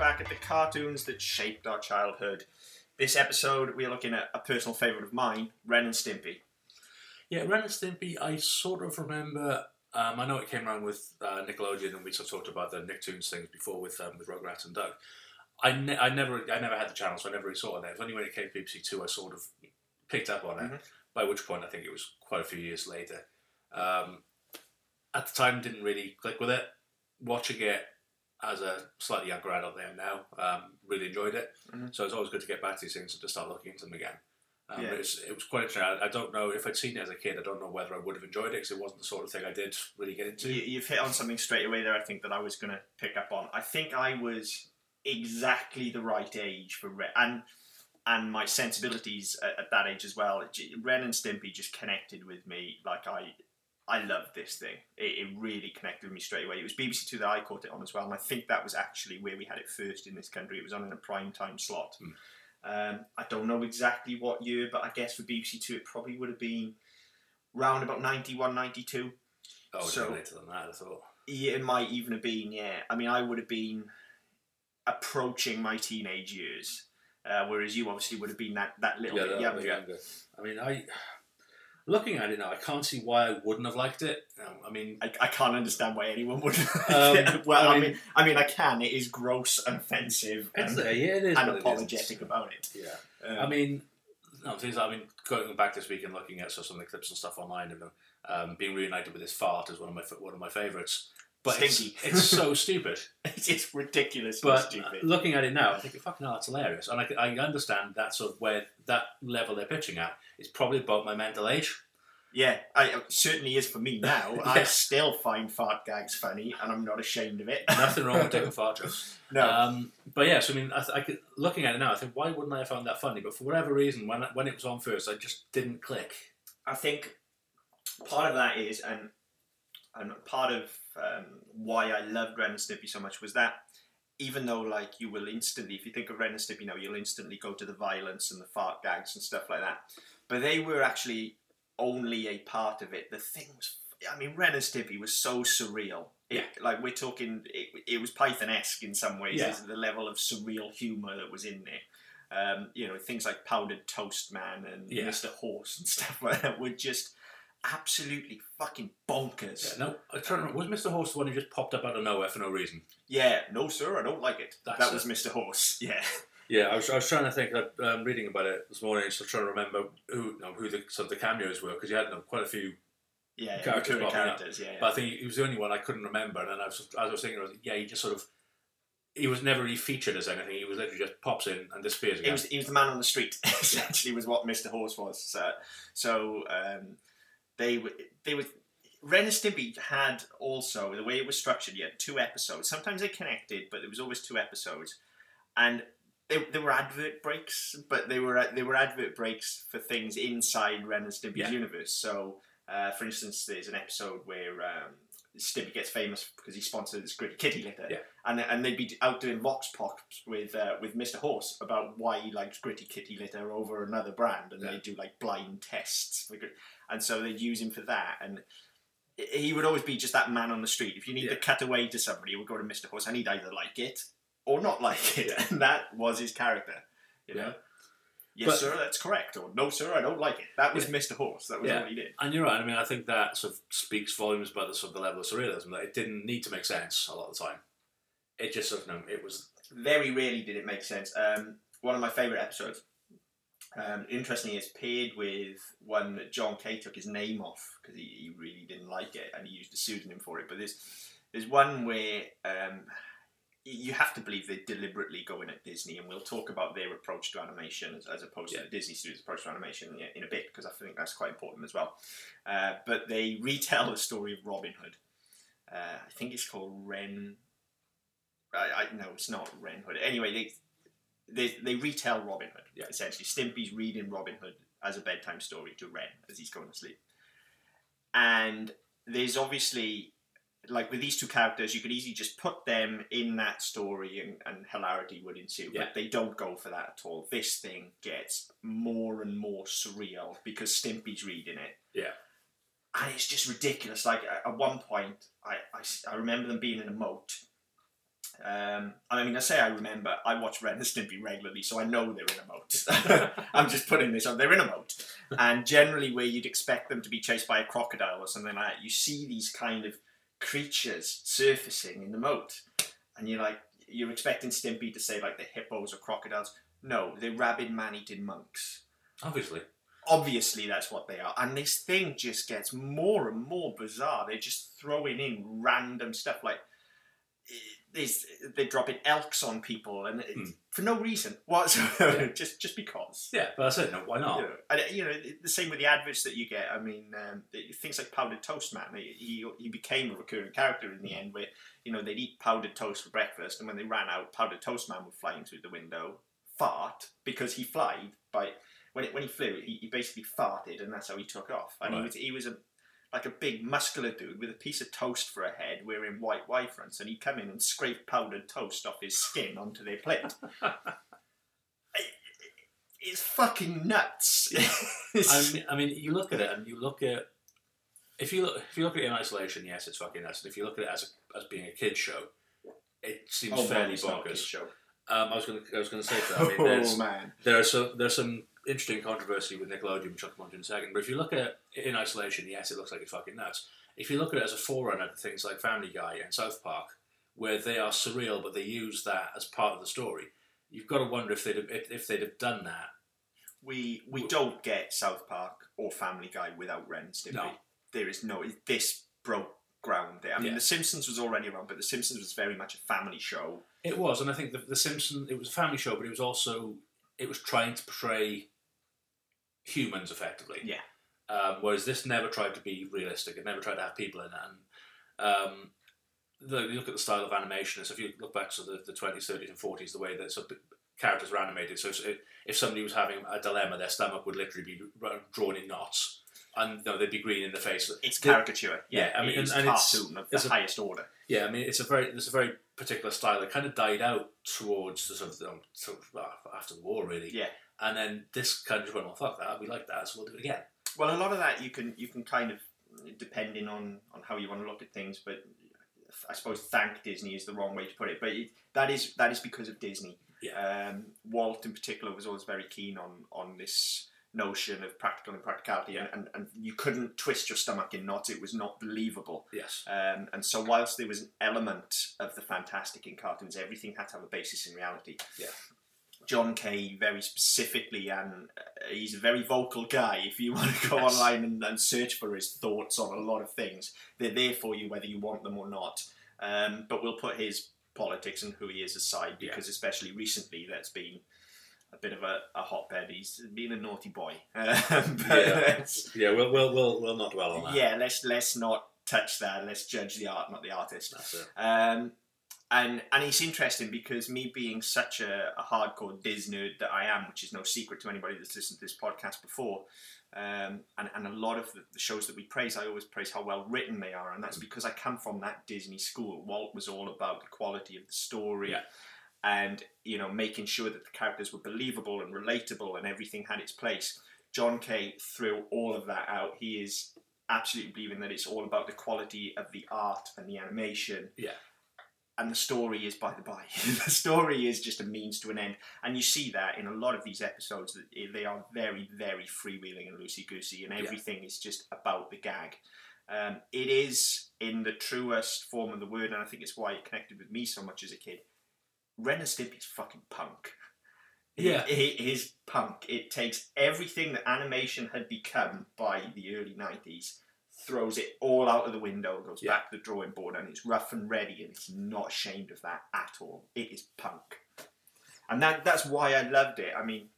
back at the cartoons that shaped our childhood. This episode, we're looking at a personal favourite of mine, Ren and Stimpy. Yeah, Ren and Stimpy, I sort of remember. Um, I know it came around with uh, Nickelodeon, and we sort of talked about the Nicktoons things before with um, with Rugrats and Doug. I, ne- I never I never had the channel, so I never really saw it. Only when it came to BBC Two I sort of picked up on it. Mhm. By which point I think it was quite a few years later. Um, at the time, didn't really click with it. Watching it as a slightly younger adult than now, um, really enjoyed it. Mhm. So it's always good to get back to these things and to start looking into them again. Um, Yeah. it, was, it was quite interesting. I, I don't know if I'd seen it as a kid. I don't know whether I would have enjoyed it because it wasn't the sort of thing I did really get into. You, you've hit on something straight away there, I think, that I was going to pick up on. I think I was exactly the right age for Ren, and, and my sensibilities at, at that age as well. Ren and Stimpy just connected with me. Like, I I loved this thing. It, it really connected with me straight away. It was BBC Two that I caught it on as well, and I think that was actually where we had it first in this country. It was on in a prime time slot. Hmm. Um, I don't know exactly what year, but I guess for BBC Two it probably would have been round about 91, 92. Oh, So- later than that, I thought. Yeah, it might even have been, yeah. I mean, I would have been approaching my teenage years, uh, whereas you obviously would have been that, that little Yeah, bit that younger. bit younger. I mean, I looking at it now, I can't see why I wouldn't have liked it. Um, I mean, I, I can't understand why anyone would. Um, well, I I mean, I mean, I can. It is gross and offensive and, uh, yeah, it is and what it apologetic about it. Yeah. Um, I mean, no, things like, I mean, going back this week and looking at some of the clips and stuff online of him um, being reunited with his fart is one of my one of my favourites. But it's, Stinky. it's so stupid. it's just ridiculous But stupid. looking at it now, I think fucking hell, that's hilarious, and I, I understand that sort of where that level they're pitching at is probably about my mental age. yeah, I, it certainly is for me now. I still find fart gags funny, and I'm not ashamed of it. Nothing wrong with taking fart jokes. no, Um, but yes, I mean, I, th- I could, looking at it now, I think why wouldn't I have found that funny? But for whatever reason, when when it was on first, I just didn't click. I think part of that is, and and part of um, why I loved Ren and Stimpy so much was that even though like you will instantly, if you think of Ren and Stimpy now, you'll instantly go to the violence and the fart gags and stuff like that. But they were actually only a part of it. The thing was, I mean, Ren and Stimpy was so surreal. It, Yeah. like we're talking, it, it was Python-esque in some ways. Yeah. The level of surreal humour that was in there. Um, you know, things like Powdered Toast Man and Yeah. Mr. Horse and stuff like that were just absolutely fucking bonkers. Yeah, no, I'm trying to remember. Was Mr. Horse the one who just popped up out of nowhere for no reason? Yeah, no, sir, I don't like it. That's that it. was Mr. Horse. Yeah, Yeah, I was, I was trying to think. That, um, reading about it this morning, just trying to remember who who the sort of the cameos were because you had quite a few. yeah, Characters recurring characters. Yeah, But I think he was the only one I couldn't remember. And I was as I was thinking, I was, yeah, he just sort of he was never really featured as anything. He was literally just pops in and disappears He was, he was the man on the street. Essentially, was what Mr. Horse was. So, so um, they were they were. Ren and Stimpy had also the way it was structured. You had two episodes. Sometimes they connected, but there was always two episodes, and they, there were advert breaks. But they were they were advert breaks for things inside Ren and Stimpy's Yeah. universe. So, uh, for instance, there's an episode where um, Stimpy gets famous because he sponsored this Gritty Kitty litter, Yeah. and and they'd be out doing vox pops with uh, with Mr. Horse about why he likes Gritty Kitty litter over another brand, and Yeah. they do like blind tests, and so they'd use him for that, and he would always be just that man on the street. If you need Yeah. to cut away to somebody, he would go to Mr. Horse, and he'd either like it or not like it, and that was his character. You know. Yeah. Yes, But- sir, that's correct. Or no, sir, I don't like it. That was Mr. Horse. That was Yeah. all he did. And you're right. I mean, I think that sort of speaks volumes about the sort of the level of surrealism that it didn't need to make sense a lot of the time. It just sort of, you know, it was very rarely did it make sense. Um, one of my favourite episodes. Um, interestingly, it's paired with one that John K took his name off because he, he really didn't like it and he used a pseudonym for it. But there's there's one where um, you have to believe they're deliberately going at Disney, and we'll talk about their approach to animation as, as opposed Yeah. to Disney Studios' approach to animation in, in a bit because I think that's quite important as well. Uh, but they retell the story of Robin Hood. Uh, I think it's called Ren I, I no, it's not Ren Hood. Anyway, they they, they retell Robin Hood. Yeah. Essentially, Stimpy's reading Robin Hood as a bedtime story to Ren as he's going to sleep. And there's obviously like with these two characters, you could easily just put them in that story and, and hilarity would ensue. Yeah. But they don't go for that at all. This thing gets more and more surreal because Stimpy's reading it. Yeah. And it's just ridiculous. Like at- one point, I I remember them being in a moat Um, I mean, I say I remember. I watch Ren and Stimpy regularly, so I know they're in a moat. I'm just putting this on. They're in a moat, and generally, where you'd expect them to be chased by a crocodile or something like that, you see these kind of creatures surfacing in the moat, and you're like, you're expecting Stimpy to say like the hippos or crocodiles. No, they're rabid man-eating monks. Obviously. Obviously, that's what they are. And this thing just gets more and more bizarre. They're just throwing in random stuff like there's, they're dropping elks on people and it- Hmm. for no reason whatsoever, just just because. Yeah, but I said no. Why not? You know, and, you know, the same with the adverts that you get. I mean, um, things like powdered toast, man. He, he became a recurring character in the end, where you know they'd eat powdered toast for breakfast, and when they ran out, powdered toast man would flying through the window, fart because he flied by when it, when he flew, he, he basically farted, and that's how he took off. And he was he was a like a big muscular dude with a piece of toast for a head, wearing white Y and he'd come in and scrape powdered toast off his skin onto their plate. it's fucking nuts. I mean, I mean, you look at it and you look at if you look if you look at it in isolation, yes, it's fucking nuts. And if you look at it as a, as being a kids show, it seems Oh, man, fairly it's not a kid's bonkers. show. Um, I was going to I was going to say that. I mean, Oh man, there are some there's some interesting controversy with Nickelodeon, which I'll come on to in a second. But if you look at it in isolation, yes, it looks like it's fucking nuts. If you look at it as a forerunner to things like Family Guy and South Park, where they are surreal, but they use that as part of the story, you've got to wonder if they'd have, if, if they'd have done that. we we don't get South Park or Family Guy without Ren and Stimpy. No. There is no this broke ground there. I mean, Yeah. The Simpsons was already around, but The Simpsons was very much a family show. It was, and I think the, the Simpson. It was a family show, but it was also it was trying to portray humans effectively. Yeah. Um, whereas this never tried to be realistic. It never tried to have people in it. And um, the, you look at the style of animation. So if you look back to the, the 20s, 30s, and 40s, the way that sort of characters were animated. So if, if somebody was having a dilemma, their stomach would literally be drawn in knots, and they'd be green in the face. It's The- caricature. Yeah, I mean, it's and it's- cartoon of it's the a- highest order. Yeah, I mean, it's a very there's a very particular style that kind of died out towards the sort of, sort of after the war, really. Yeah. And then this kind of just went, well, fuck that, we like that, so we'll do it again. Well, a lot of that you can you can kind of depending on on how you want to look at things, but I suppose thank Disney is the wrong way to put it. But it, that is that is because of Disney. Um, Walt in particular was always very keen on on this notion of practical impracticality, and, and, and you couldn't twist your stomach in knots; it was not believable. Yes. Um, and so, whilst there was an element of the fantastic in cartoons, everything had to have a basis in reality. Yeah. John K, very specifically, and uh, he's a very vocal guy. If you want to go Yes. online and, and search for his thoughts on a lot of things, they're there for you whether you want them or not. Um, but we'll put his politics and who he is aside Yeah. because, especially recently, that's been a bit of a, a hotbed. He's been a naughty boy. Um, Yeah. Yeah, we'll, we'll, we'll, we'll not dwell on that. yeah, let's let's not touch that. Let's judge the art, not the artist. That's it. Um, and and it's interesting because me being such a, a hardcore Diz nerd that I am, which is no secret to anybody that's listened to this podcast before, um, and, and a lot of the, the shows that we praise, I always praise how well written they are, and that's because I come from that Disney school. Walt was all about the quality of the story. Yeah. And you know, making sure that the characters were believable and relatable, and everything had its place. John K threw all of that out. He is absolutely believing that it's all about the quality of the art and the animation. Yeah. And the story is by the by. the story is just a means to an end. And you see that in a lot of these episodes that they are very, very freewheeling and loosey goosey, and Yeah. everything is just about the gag. Um, it is in the truest form of the word, and I think it's why it connected with me so much as a kid. Ren and Stimpy's fucking punk. Yeah. It is punk. It takes everything that animation had become by the early 90s, throws it all out of the window, goes Yeah. back to the drawing board, and it's rough and ready, and it's not ashamed of that at all. It is punk. And that, that's why I loved it. I mean,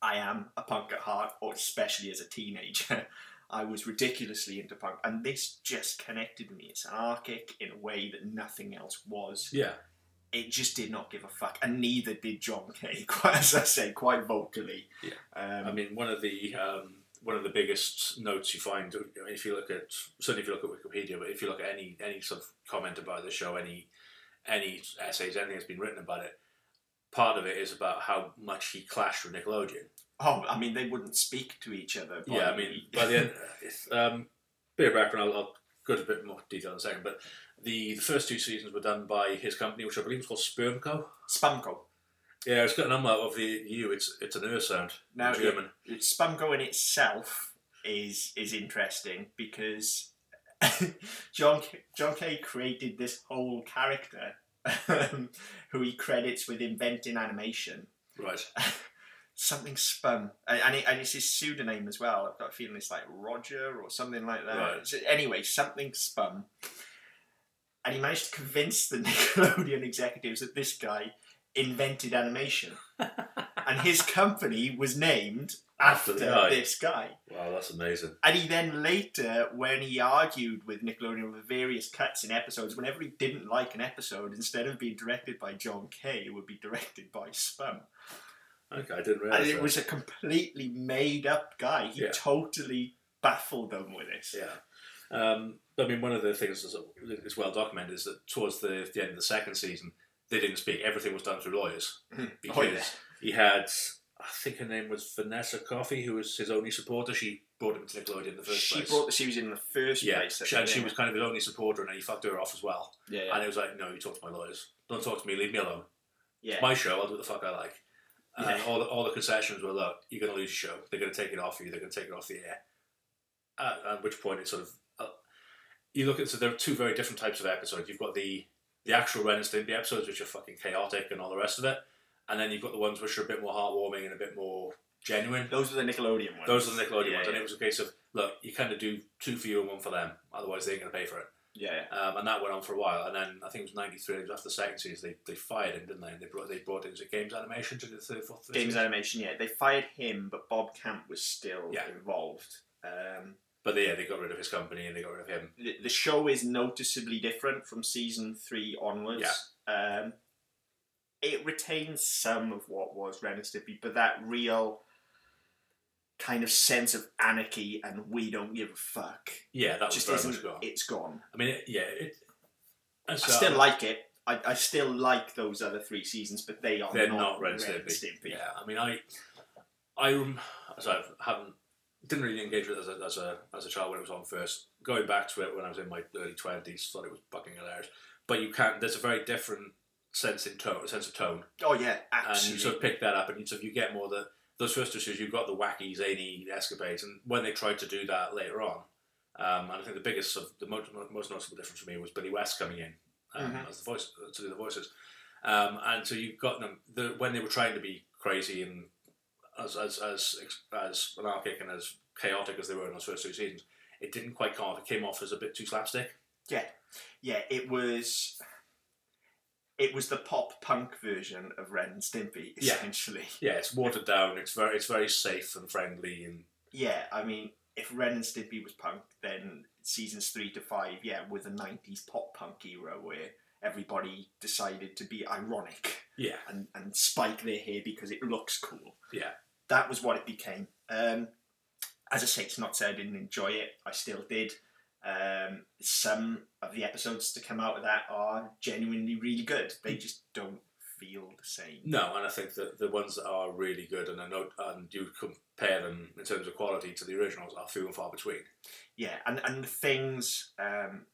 I am a punk at heart, or especially as a teenager. I was ridiculously into punk, and this just connected me. It's anarchic in a way that nothing else was Yeah. it just did not give a fuck, and neither did John K. Quite as I say, quite vocally. Yeah. Um, I mean, one of the um, one of the biggest notes you find, if you look at certainly if you look at Wikipedia, but if you look at any any sort of comment about the show, any any essays, anything that's been written about it, part of it is about how much he clashed with Nickelodeon. oh, I mean, they wouldn't speak to each other. Yeah, I mean, by the end, it's, um, bit of background. I'll, I'll go into a bit more detail in a second. But the, the first two seasons were done by his company, which I believe was called Spermco. Spümcø. Yeah, it's got a number of the U. It's it's an er sound Now, in German. Spümcø in itself is is interesting because John John K created this whole character um, who he credits with inventing animation. Right. Something spun, and, and, it, and it's his pseudonym as well. I've got a feeling it's like Roger or something like that. Right. So anyway, something spun, and he managed to convince the Nickelodeon executives that this guy invented animation, and his company was named After after, guy. this guy. Wow, that's amazing. And he then later, when he argued with Nickelodeon over various cuts in episodes, whenever he didn't like an episode, instead of being directed by John K, it would be directed by Spum. Okay, I didn't realize. And it that. was a completely made up guy. He Yeah. totally baffled them with this. Yeah. Um, I mean, one of the things that's well documented is that towards the, the end of the second season, they didn't speak. Everything was done through lawyers. Because Oh, yeah. he had, I think her name was Vanessa Coffey, who was his only supporter. She brought him to Nickelodeon in the first She place. brought the series in the first yeah, place. She, and she was kind of his only supporter, and then he fucked her off as well. Yeah, And yeah. it was like, no, you talk to my lawyers. Don't talk to me. Leave me alone. yeah. It's my show. I'll do what the fuck I like. And Yeah. all the, all the concessions were, look, you're going to lose your show. They're going to take it off you. They're going to take it off the air. At, at which point it's sort of uh, you look at so there are two very different types of episodes. You've got the the actual Ren and Stimpy episodes, which are fucking chaotic and all the rest of it, and then you've got the ones which are a bit more heartwarming and a bit more genuine. Those were the Nickelodeon ones. Those are the Nickelodeon yeah, ones, and it was a case of look, you kind of do two for you and one for them, otherwise they ain't going to pay for it. Yeah, Um, and that went on for a while, and then I think it was '93. It was after the second season they, they fired him, didn't they? And they brought they brought in was games animation to do the third, fourth, Games season? animation. Yeah, they fired him, but Bob Camp was still Yeah. involved. Um, But they, yeah, they got rid of his company and they got rid of him. the, the show is noticeably different from season three onwards. Um, it retains some of what was Ren and Stimpy, but that real kind of sense of anarchy and we don't give a fuck Yeah, that was just isn't. gone. It's gone. I mean, it, yeah, it. I so- still like it. I, I still like those other three seasons, but they are They're not, not Ren and Ren Stimpy. Yeah, I mean, I, I, rem- as I haven't didn't really engage with it as a, as a as a child when it was on first. Going back to it when I was in my early twenties, thought it was fucking hilarious. But you can't. there's a very different sense in tone, sense of tone, Oh yeah, and you absolutely. sort of pick that up, and you, so you get more the those first issues. You've got the wacky, zany escapades, and when they tried to do that later on, um, and I think the biggest of the most, most noticeable difference for me was Billy West coming in um, Mhm. as the voice to do the voices, um, and so you've got them the, when they were trying to be crazy and as as as as anarchic and as chaotic as they were in those first two seasons. It didn't quite come off. It came off as a bit too slapstick. yeah, yeah. it was. It was the pop punk version of Ren and Stimpy, essentially. Yeah, it's watered down. It's very it's very safe and friendly and Yeah, I mean, if Ren and Stimpy was punk, then seasons three to five, yeah, were the '90s pop punk era where everybody decided to be ironic yeah and, and spike their hair because it looks cool. yeah That was what it became. Um, as I say, it's not to say I didn't enjoy it. I still did. Um, some of the episodes to come out of that are genuinely really good. They just don't feel the same. No, and I think that the ones that are really good and I know and you compare them in terms of quality to the originals are few and far between. Yeah, and and the things. Um,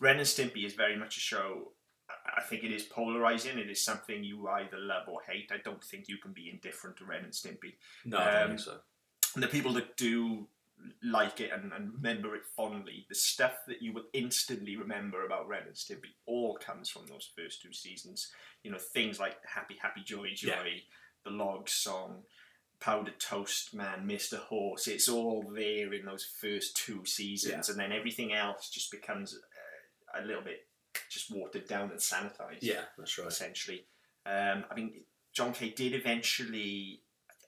Ren and Stimpy is very much a show. I- think it is polarizing. It is something you either love or hate. I don't think you can be indifferent to Ren and Stimpy. No, I don't Um, think so. And the people that do like it and, and remember it fondly, the stuff that you will instantly remember about Ren and Stimpy all comes from those first two seasons. You know, things like Happy Happy Joy Joy, Yeah. the Log Song, Powdered Toast Man, Mr. Horse. It's all there in those first two seasons, and then everything else just becomes uh, a little bit just watered down and sanitized Yeah, that's right. essentially. Um, I mean, John K did eventually.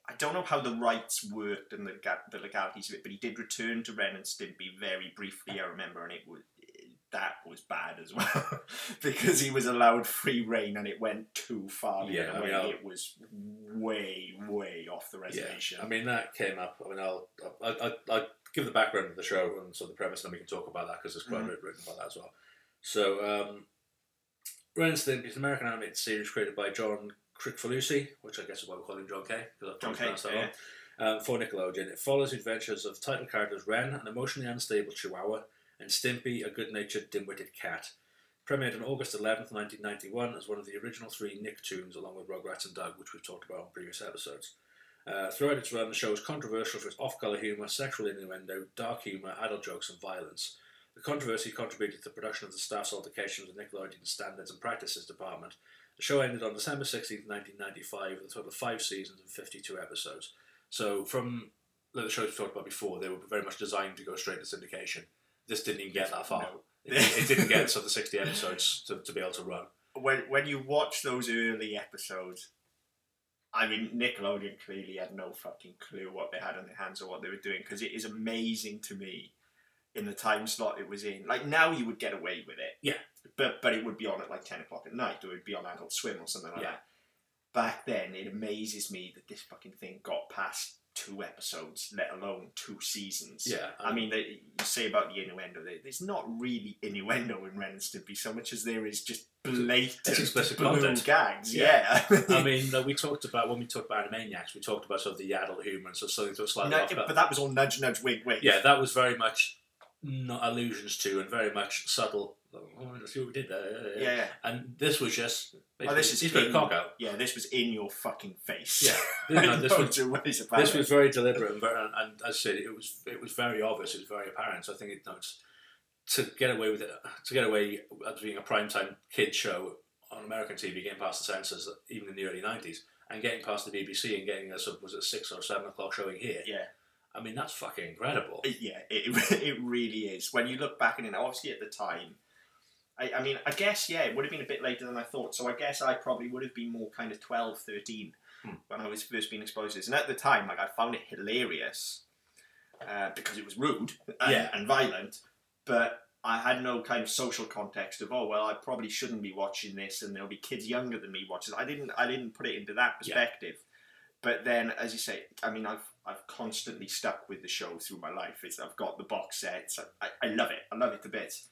I don't know how the rights worked and the, the legalities of it, but he did return to Ren and Stimpy very briefly. I remember, and it was that was bad as well because he was allowed free reign and it went too far. Yeah, I mean, it was way, way off the reservation. Yeah, I mean that came up. I mean, I'll I'll, I'll, I'll give the background of the show and sort of the premise, and then we can talk about that because there's quite Mhm. a bit written about that as well. So, um, Ren and Stimpy is an American animated series created by John Kricfalusi, which I guess is why we call him John K. Because I've John K, that yeah. Um, for Nickelodeon, it follows the adventures of title characters Ren, an emotionally unstable Chihuahua, and Stimpy, a good-natured, dim-witted cat. Premiered on August 11th, 1991, as one of the original three Nicktoons, along with Rugrats and Doug, which we've talked about on previous episodes. Uh, throughout its run, the show was controversial for its off-color humour, sexual innuendo, dark humour, adult jokes, and violence. The controversy contributed to the production of the staff's altercation with the Nickelodeon Standards and Practices Department. The show ended on December 16th, 1995, with a total of five seasons and 52 episodes. So, from the shows we talked about before, they were very much designed to go straight to syndication. This didn't even get that far. No. It, it didn't get sort the 60 episodes to, to be able to run. when when you watch those early episodes, I mean, Nickelodeon clearly had no fucking clue what they had on their hands or what they were doing because it is amazing to me in the time slot it was in. Like now, you would get away with it, Yeah. but but it would be on at like ten o'clock at night, or it would be on Adult Swim or something like Yeah. that. Back then, it amazes me that this fucking thing got past two episodes, let alone two seasons. Yeah, I mean, they, you say about the innuendo. there- There's not really innuendo in Ren and Stimpy so much as there is just blatant explicit content. gags. Yeah. Yeah, I mean, uh, we talked about when we talked about Animaniacs, we talked about sort of the adult humour and so something that was slightly No, off. but that was all nudge, nudge, wink, wink. yeah, that was very much not allusions to and very much subtle. Oh, let's see what we did there. yeah, yeah. And this was just. Oh, this is he's in- cock out. Yeah, This was in your fucking face. Yeah, no, this was Loads of ways about this was very deliberate and, very, and, and as I said, it was it was very obvious. It was very apparent. So I think it, no, it's, to get away with it, to get away as being a primetime kid show on American TV, getting past the censors, even in the early nineties, and getting past the BBC and getting a sort of was it six or seven o'clock showing here. Yeah, I mean that's fucking incredible. Yeah. It, it really is. When you look back it, obviously at the time, I, I mean, I guess yeah, it would have been a bit later than I thought. So I guess I probably would have been more kind of 12, 13 Hmm. when I was first being exposed to this. And at the time, like I found it hilarious uh, because it was rude and, Yeah. and violent, but. I had no kind of social context of oh well I probably shouldn't be watching this and there'll be kids younger than me watching. it. I didn't I didn't put it into that Yeah. perspective. But then, as you say, I mean, I've I've constantly stuck with the show through my life. It's I've got the box sets. I, I, I love it. I love it to bits.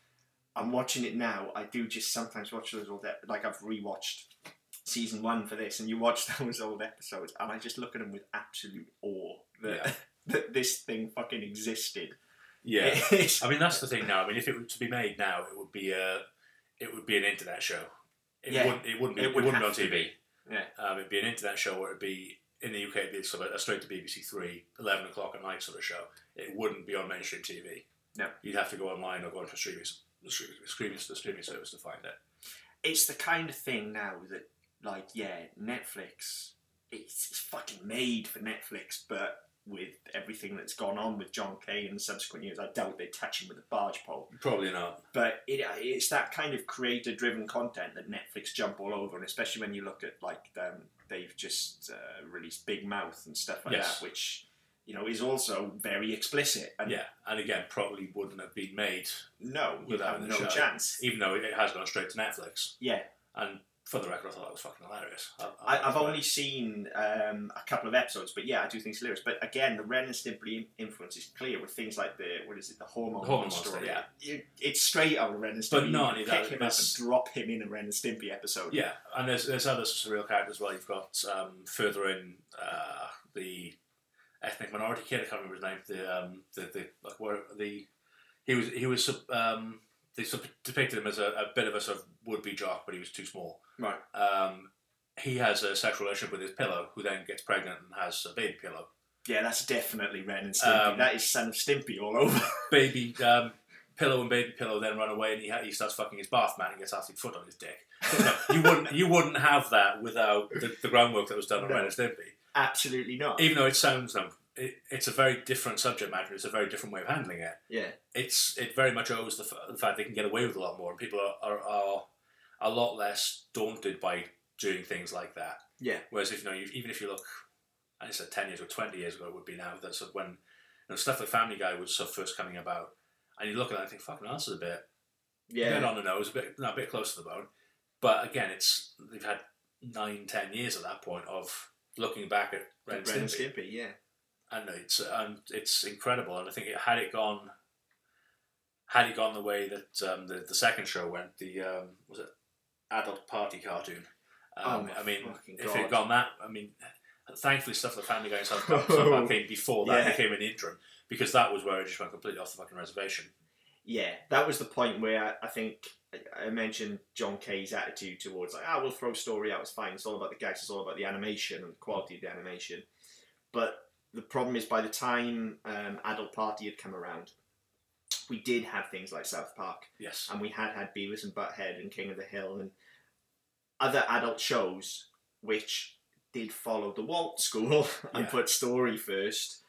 I'm watching it now. I do just sometimes watch those old ep- like I've rewatched season one for this, and you watch those old episodes, and I just look at them with absolute awe that Yeah. that this thing fucking existed. Yeah, I mean that's the thing now. I mean if it were to be made now, it would be a it would be an internet show. It Yeah. wouldn't it wouldn't be, It it, would wouldn't be on TV. Yeah. Um, it'd be an internet show or it'd be in the UK it'd be sort of a straight to BBC Three, 11 o'clock at night sort of show. It wouldn't be on mainstream TV. No. You'd have to go online or go onto streaming the streaming streaming the streaming service to find it. it's the kind of thing now that like yeah netflix it's, it's fucking made for netflix but with everything that's gone on with john k in subsequent years i doubt they're touching with a barge pole Probably not. but it, it's that kind of creator driven content that netflix jump all over and especially when you look at like um, they've just uh, released big mouth and stuff like Yes. that which you know is also very explicit and Yeah, and again, probably wouldn't have been made, no Without have no show. chance even though it has gone straight to Netflix. yeah And for the record, I thought that was fucking hilarious. I, I, I've only seen um, a couple of episodes, but yeah, I do think it's hilarious. But again, the Ren and Stimpy influence is clear with things like the what is it, the hormone, The Hormone story. Yeah. You- it's straight out of Ren and Stimpy. But You not only pick that, him up and drop him in a Ren and Stimpy episode. Yeah, and there's there's other surreal characters as well. You've got um, further in uh, the ethnic minority kid. I can't remember his name. The um, the, the like where the he was he was um, they sort of depicted him as a, a bit of a sort of would be jock, but he was too small. Right. Um, he has a sexual relationship with his pillow, who then gets pregnant and has a baby pillow. yeah, that's definitely Ren and Stimpy. Um, that is Son of Stimpy all over. Baby um, pillow and baby pillow then run away, and he, ha- he starts fucking his bath man and gets athlete foot on his dick. No, you wouldn't you wouldn't have that without the, the groundwork that was done on No. Ren and Stimpy. Absolutely not. even though it sounds no, it, it's a very different subject matter. It's a very different way of handling it. yeah, It's it very much owes the, f- the fact they can get away with a lot more, and people are, are, are a lot less daunted by doing things like that. yeah, Whereas if you know, even if you look, I said ten years or twenty years ago, it would be now. That's sort of when you know, stuff like Family Guy was sort of first coming about, and you look at that and think, "Fucking, that's a bit, a bit on the nose, a bit, no, a bit close to the bone." But again, it's they've had nine, ten years at that point of looking back at Ren Ren and Stimpy Stimpy, yeah. and it's and it's incredible. And I think it, had it gone, had it gone the way that um, the the second show went, the um, was it adult party cartoon. Oh Um, my I mean, if God. it had gone that, I mean, thankfully stuff like Family Guy and stuff like came before that Yeah. became an interim because that was where it just went completely off the fucking reservation. yeah, that was the point where I, I think I- I mentioned John K's attitude towards like, ah, we'll throw story out, it's fine. It's all about the gags, it's all about the animation and the quality of the animation. But the problem is, by the time um, Adult Party had come around, we did have things like South Park, Yes. and we had had Beavis and Butthead and King of the Hill and other adult shows which did follow the Walt school and Yeah. put story first.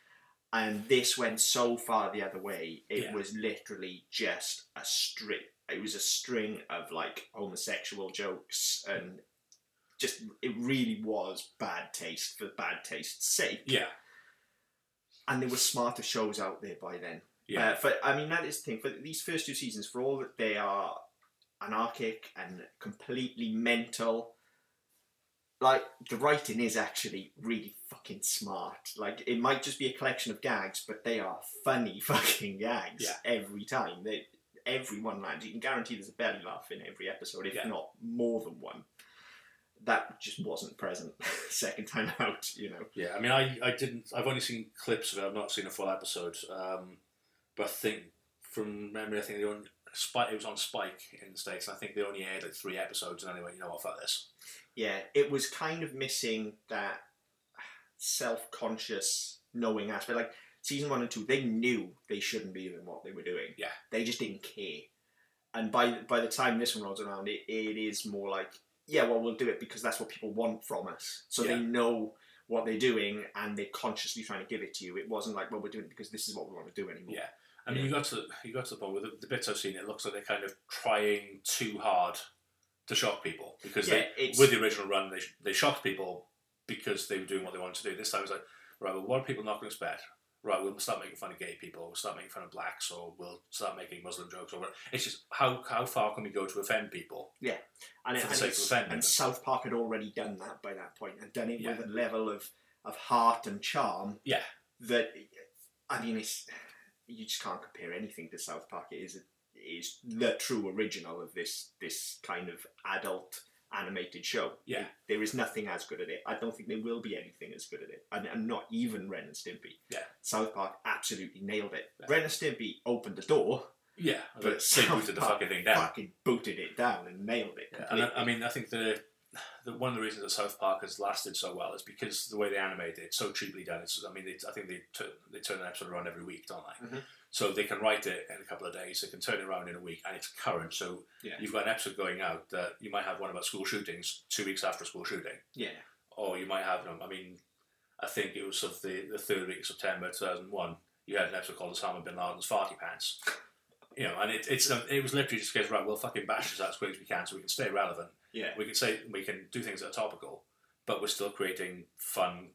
And this went so far the other way. It Yeah. was literally just a string. It was a string of like homosexual jokes and just it really was bad taste for bad taste's sake. Yeah. And there were smarter shows out there by then. Yeah. Uh, for I mean, that is the thing. For these first two seasons, for all that they are anarchic and completely mental, like the writing is actually really fucking smart. Like it might just be a collection of gags, but they are funny fucking gags Yeah. every time. They everyone lands. You can guarantee there's a belly laugh in every episode, if Yeah. not more than one. That just wasn't present second time out. You know. Yeah, I mean, I, I didn't. I've only seen clips of it. I've not seen a full episode. Um, but I think from memory, I think they only Spike. It was on Spike in the states. And I think they only aired like three episodes, and then they went, you know what, fuck this. yeah, it was kind of missing that self-conscious knowing aspect. Like season one and two, they knew they shouldn't be doing what they were doing. Yeah. they just didn't care. And by by the time this one rolls around, it, it is more like, yeah, well, we'll do it because that's what people want from us. So Yeah. they know what they're doing and they're consciously trying to give it to you. It wasn't like, well, we're doing it because this is what we want to do anymore. Yeah. I mean, you got to you got to the point where the, the bits I've seen, it looks like they're kind of trying too hard to shock people because Yeah, they, it's- with the original run, they they shocked people because they were doing what they wanted to do. This time it's like, right, well, what are people not going to expect? Right, we'll start making fun of gay people, we'll start making fun of blacks, or we'll start making Muslim jokes. Or whatever. it's just how how far can we go to offend people? and, it, for the and, sake of it's- offending and them. South Park had already done that by that point and done it Yeah. with a level of, of heart and charm Yeah. that I mean it's you just can't compare anything to South Park. It is it is the true original of this this kind of adult animated show. Yeah. It- there is nothing as good at it. I don't think there will be anything as good at it, and, and not even Ren and Stimpy. Yeah. South Park absolutely nailed it. Yeah. Ren and Stimpy opened the door, Yeah, but South booted the Park fucking thing down. fucking booted it down and nailed it. Yeah, and I, I mean, I think the, the one of the reasons that South Park has lasted so well is because the way they animate it, it's so cheaply done. It's, I mean, they, I think they tu- they turn an episode around every week, don't they? Mhm. So they can write it in a couple of days. They can turn it around in a week, and it's current. So Yeah. you've got an episode going out that you might have one about school shootings two weeks after a school shooting, yeah. or you might have. um, I mean, I think it was sort of the the third week of September two thousand one. You had an episode called Osama bin Laden's Farty Pants. You know, and it, it's it was literally just because right, we'll fucking bash this out as quick as we can so we can stay relevant Yeah. we can say we can do things that are topical, but we're still creating fun,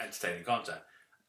entertaining content.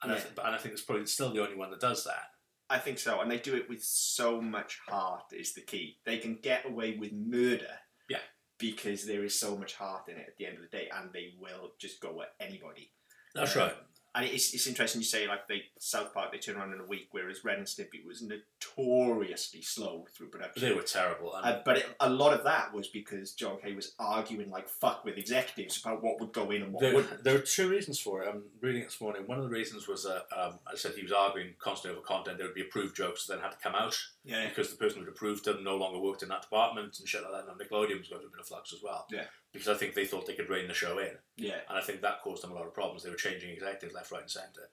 And, I, th- and I think it's probably still the only one that does that. I think so, and they do it with so much heart. Is the key. They can get away with murder, Yeah. because there is so much heart in it. At the end of the day, and they will just go at anybody. That's Yeah. right. And it's, it's interesting you say like they South Park they turn around in a week, whereas Ren and Stimpy was notoriously slow through production. They were terrible. Uh, but it, a lot of that was because John K was arguing like fuck with executives about what would go in and what there, wouldn't. there are two reasons for it. I'm reading it this morning. One of the reasons was that, um, I said, he was arguing constantly over content. There would be approved jokes that then had to come out Yeah, because the person who'd approved them no longer worked in that department and shit like that. And Nickelodeon was going through a bit of flux as well. Yeah. Because I think they thought they could rein the show in. yeah, and I think that caused them a lot of problems. They were changing executives left, right, and centre.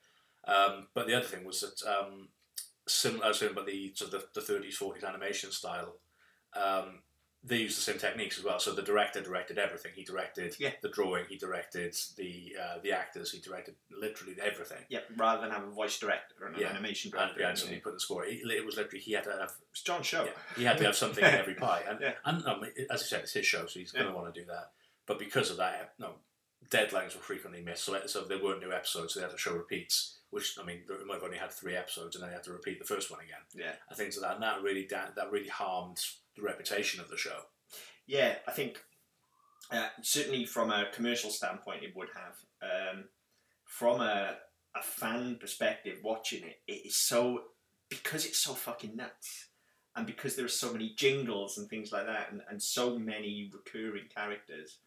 Um, but the other thing was that um, similar, similar, but the sort of the, the 30s, 40s animation style, um, they used the same techniques as well. So the director directed everything. He directed Yeah. the drawing. He directed the uh, the actors. He directed literally everything. yeah. Rather than have a voice director and an Yeah. animation And, director, yeah, and somebody put the score. He, it was literally he had to have it's John Show. yeah, he had to have something in every pie. And, Yeah. and um, as I said, it's his show, so he's going to want to do that. But because of that, no, deadlines were frequently missed. So, so there weren't new episodes, so they had to show repeats. Which I mean, they might have only had three episodes, and then they had to repeat the first one again. Yeah. And things like that. And that really da- that really harmed the reputation of the show. Yeah, I think uh, certainly from a commercial standpoint, it would have. Um, from a, a fan perspective, watching it, it is so because it's so fucking nuts, and because there are so many jingles and things like that, and, and so many recurring characters,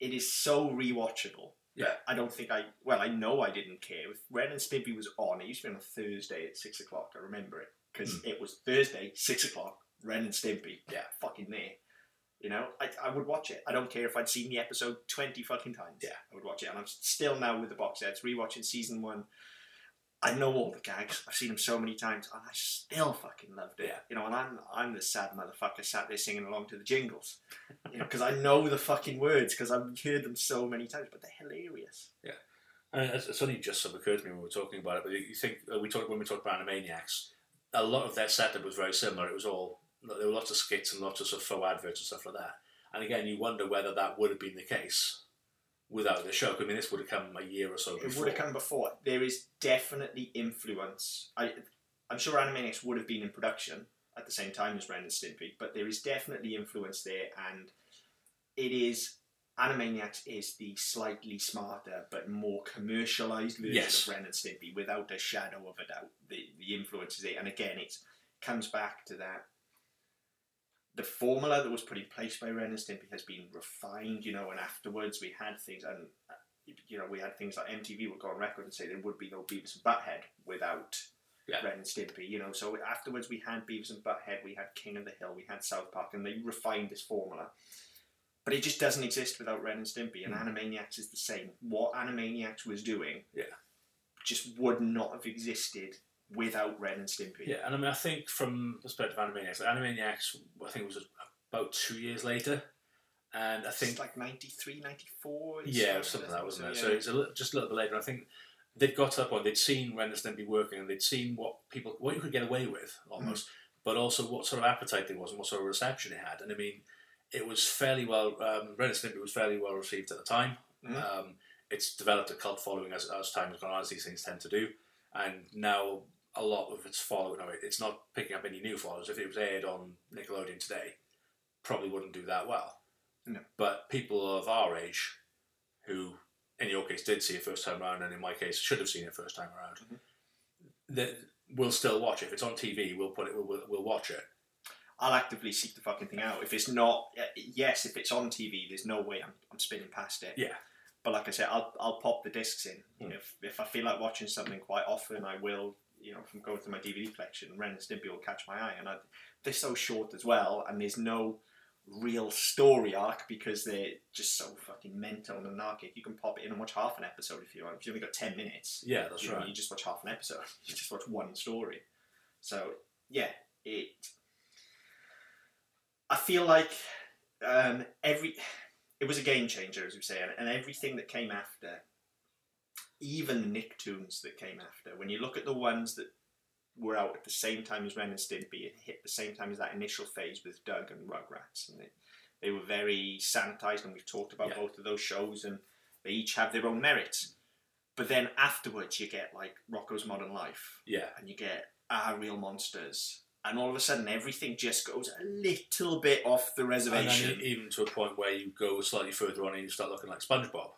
it is so rewatchable. Yeah. I don't think I. Well, I know I didn't care. Ren and Stimpy was on, it used to be on a Thursday at six o'clock. I remember it because it was Thursday, six o'clock. Ren and Stimpy, Yeah. fucking there. You know, I, I would watch it. I don't care if I'd seen the episode twenty fucking times. Yeah. I would watch it, and I'm still now with the box sets rewatching season one. I know all the gags. I've seen them so many times, and I still fucking loved it. Yeah. You know, and I'm I'm the sad motherfucker sat there singing along to the jingles, you know, because I know the fucking words because I've heard them so many times, but they're hilarious. I mean, it's, it's only just sort of occurred to me when we were talking about it. But you think uh, we talked when we talked about Animaniacs, a lot of their setup was very similar. It was all there were lots of skits and lots of sort of faux adverts and stuff like that. And again, you wonder whether that would have been the case without the show. I mean, this would have come a year or so It before. would have come before. There is definitely influence. I, I'm sure Animaniacs would have been in production at the same time as Ren and Stimpy, but there is definitely influence there, and it is Animaniacs is the slightly smarter but more commercialized version Yes. of Ren and Stimpy, without a shadow of a doubt. The the influence is there, and again, it comes back to that. The formula that was put in place by Ren and Stimpy has been refined, you know, and afterwards we had things, and uh, you know, we had things like MTV would go on record and say there would be no Beavis and Butthead without Yeah. Ren and Stimpy, you know. So afterwards we had Beavis and Butthead, we had King of the Hill, we had South Park, and they refined this formula. But it just doesn't exist without Ren and Stimpy, and Mm. Animaniacs is the same. What Animaniacs was doing, Yeah. just would not have existed without Ren and Stimpy. Yeah, and I mean, I think from the perspective of Animaniacs, Animaniacs, I think it was about two years later, and I It's think like 93, 94. Yeah, something something like that, wasn't it? yeah. So it's a just a little bit later. I think they'd got to that point. They'd seen Ren and Stimpy working, and they'd seen what people, what you could get away with, almost, but also what sort of appetite there was and what sort of reception it had. And I mean, it was fairly well. Um, Ren and Stimpy was fairly well received at the time. Mhm. Um, it's developed a cult following as, as time has gone on, as these things tend to do. And now a lot of its following, no, it's not picking up any new followers. If it was aired on Nickelodeon today, probably wouldn't do that well. No. But people of our age, who in your case did see it first time around, and in my case should have seen it first time around, Mhm. that we'll still watch it. If it's on TV, we'll put it. We'll, we'll, watch it. I'll actively seek the fucking thing out. If it's not, yes, if it's on TV, there's no way I'm, I'm spinning past it. Yeah. But like I said, I'll, I'll pop the discs in. Mm. If, if I feel like watching something quite often, I will, you know, from going through my DVD collection, Ren and Stimpy will catch my eye. And I, they're so short as well, and there's no real story arc because they're just so fucking mental and anarchic. You can pop it in and watch half an episode if you want. If you've only got 10 minutes, Yeah, that's you know, right. you just watch half an episode. You just watch one story. So yeah, it. I feel like um, every it was a game changer, as we say, and, and everything that came after, even the Nicktoons that came after. When you look at the ones that were out at the same time as Ren and Stimpy, it hit the same time as that initial phase with Doug and Rugrats, and it, they were very sanitized, and we've talked about Yeah. both of those shows, and they each have their own merits. But then afterwards, you get like Rocko's Modern Life, Yeah, and you get Aaahh!!! Real Monsters, and all of a sudden everything just goes a little bit off the and reservation. even to a point where you go slightly further on and you start looking like SpongeBob.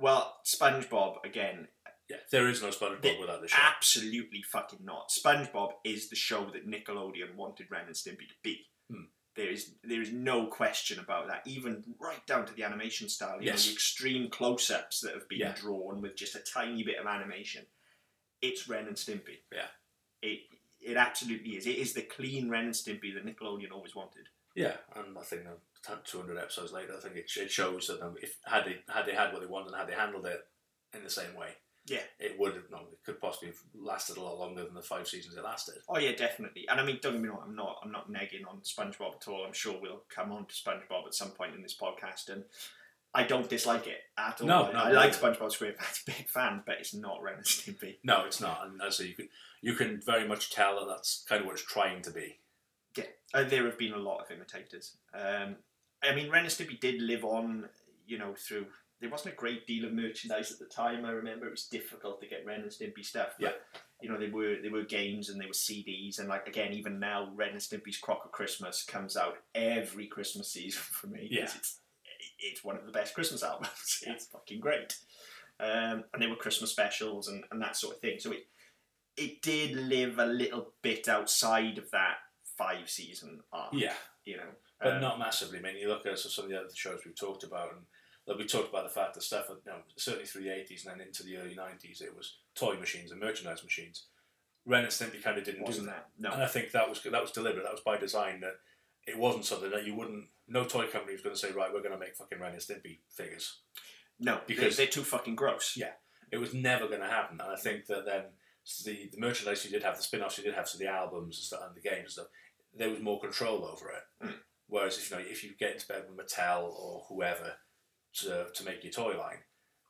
Well, SpongeBob again, Yeah, there is no SpongeBob They- without the show. absolutely fucking not. SpongeBob is the show that Nickelodeon wanted Ren and Stimpy to be. Hmm. There is there is no question about that. Even right down to the animation style, you Yes. know, the extreme close-ups that have been Yeah. drawn with just a tiny bit of animation. It's Ren and Stimpy. Yeah. It it absolutely is. It is the clean Ren and Stimpy that Nickelodeon always wanted. Yeah, and I think 200 episodes later, I think it, it shows that if had they had they had what they wanted and had they handled it in the same way, Yeah. it would have no, it could possibly have lasted a lot longer than the five seasons it lasted. Oh yeah, definitely. And I mean, don't get me wrong. I'm not. I'm not negging on SpongeBob at all. I'm sure we'll come on to SpongeBob at some point in this podcast, and I don't dislike it at all. No, I, no, I like SpongeBob SquarePants, big fan, but it's not Ren and Stimpy. No, it's not, and as say, you can you can very much tell that that's kind of what it's trying to be. Yeah, uh, there have been a lot of imitators. Um, I mean, Ren and Stimpy did live on, you know, through. There wasn't a great deal of merchandise at the time. I remember it was difficult to get Ren and Stimpy stuff. But, You know, there were there were games and there were CDs and like again, even now, Ren and Stimpy's Crock O' Christmas comes out every Christmas season for me. Yeah. It's, it's one of the best Christmas albums. It's fucking great. Um, and there were Christmas specials and, and that sort of thing. So it it did live a little bit outside of that five season arc. Yeah, You know. But Um, not massively. I mean, you look at some of the other shows we've talked about, and we talked about the fact that stuff, you know, certainly through the eighties and then into the early nineties, it was toy machines and merchandise machines. Ren and Stimpy kind of didn't Wasn't do that. that? No. And I think that was that was deliberate. That was by design. That it wasn't something that you wouldn't. No toy company was going to say, right, we're going to make fucking Ren and Stimpy figures. No, Because- because they're too fucking gross. Yeah. It was never going to happen. And I think that then the, the merchandise you did have, the spin-offs you did have, so the albums and stuff, and the games and stuff, there was more control over it. Mm. Whereas if you know if you get into bed with Mattel or whoever to, to make your toy line,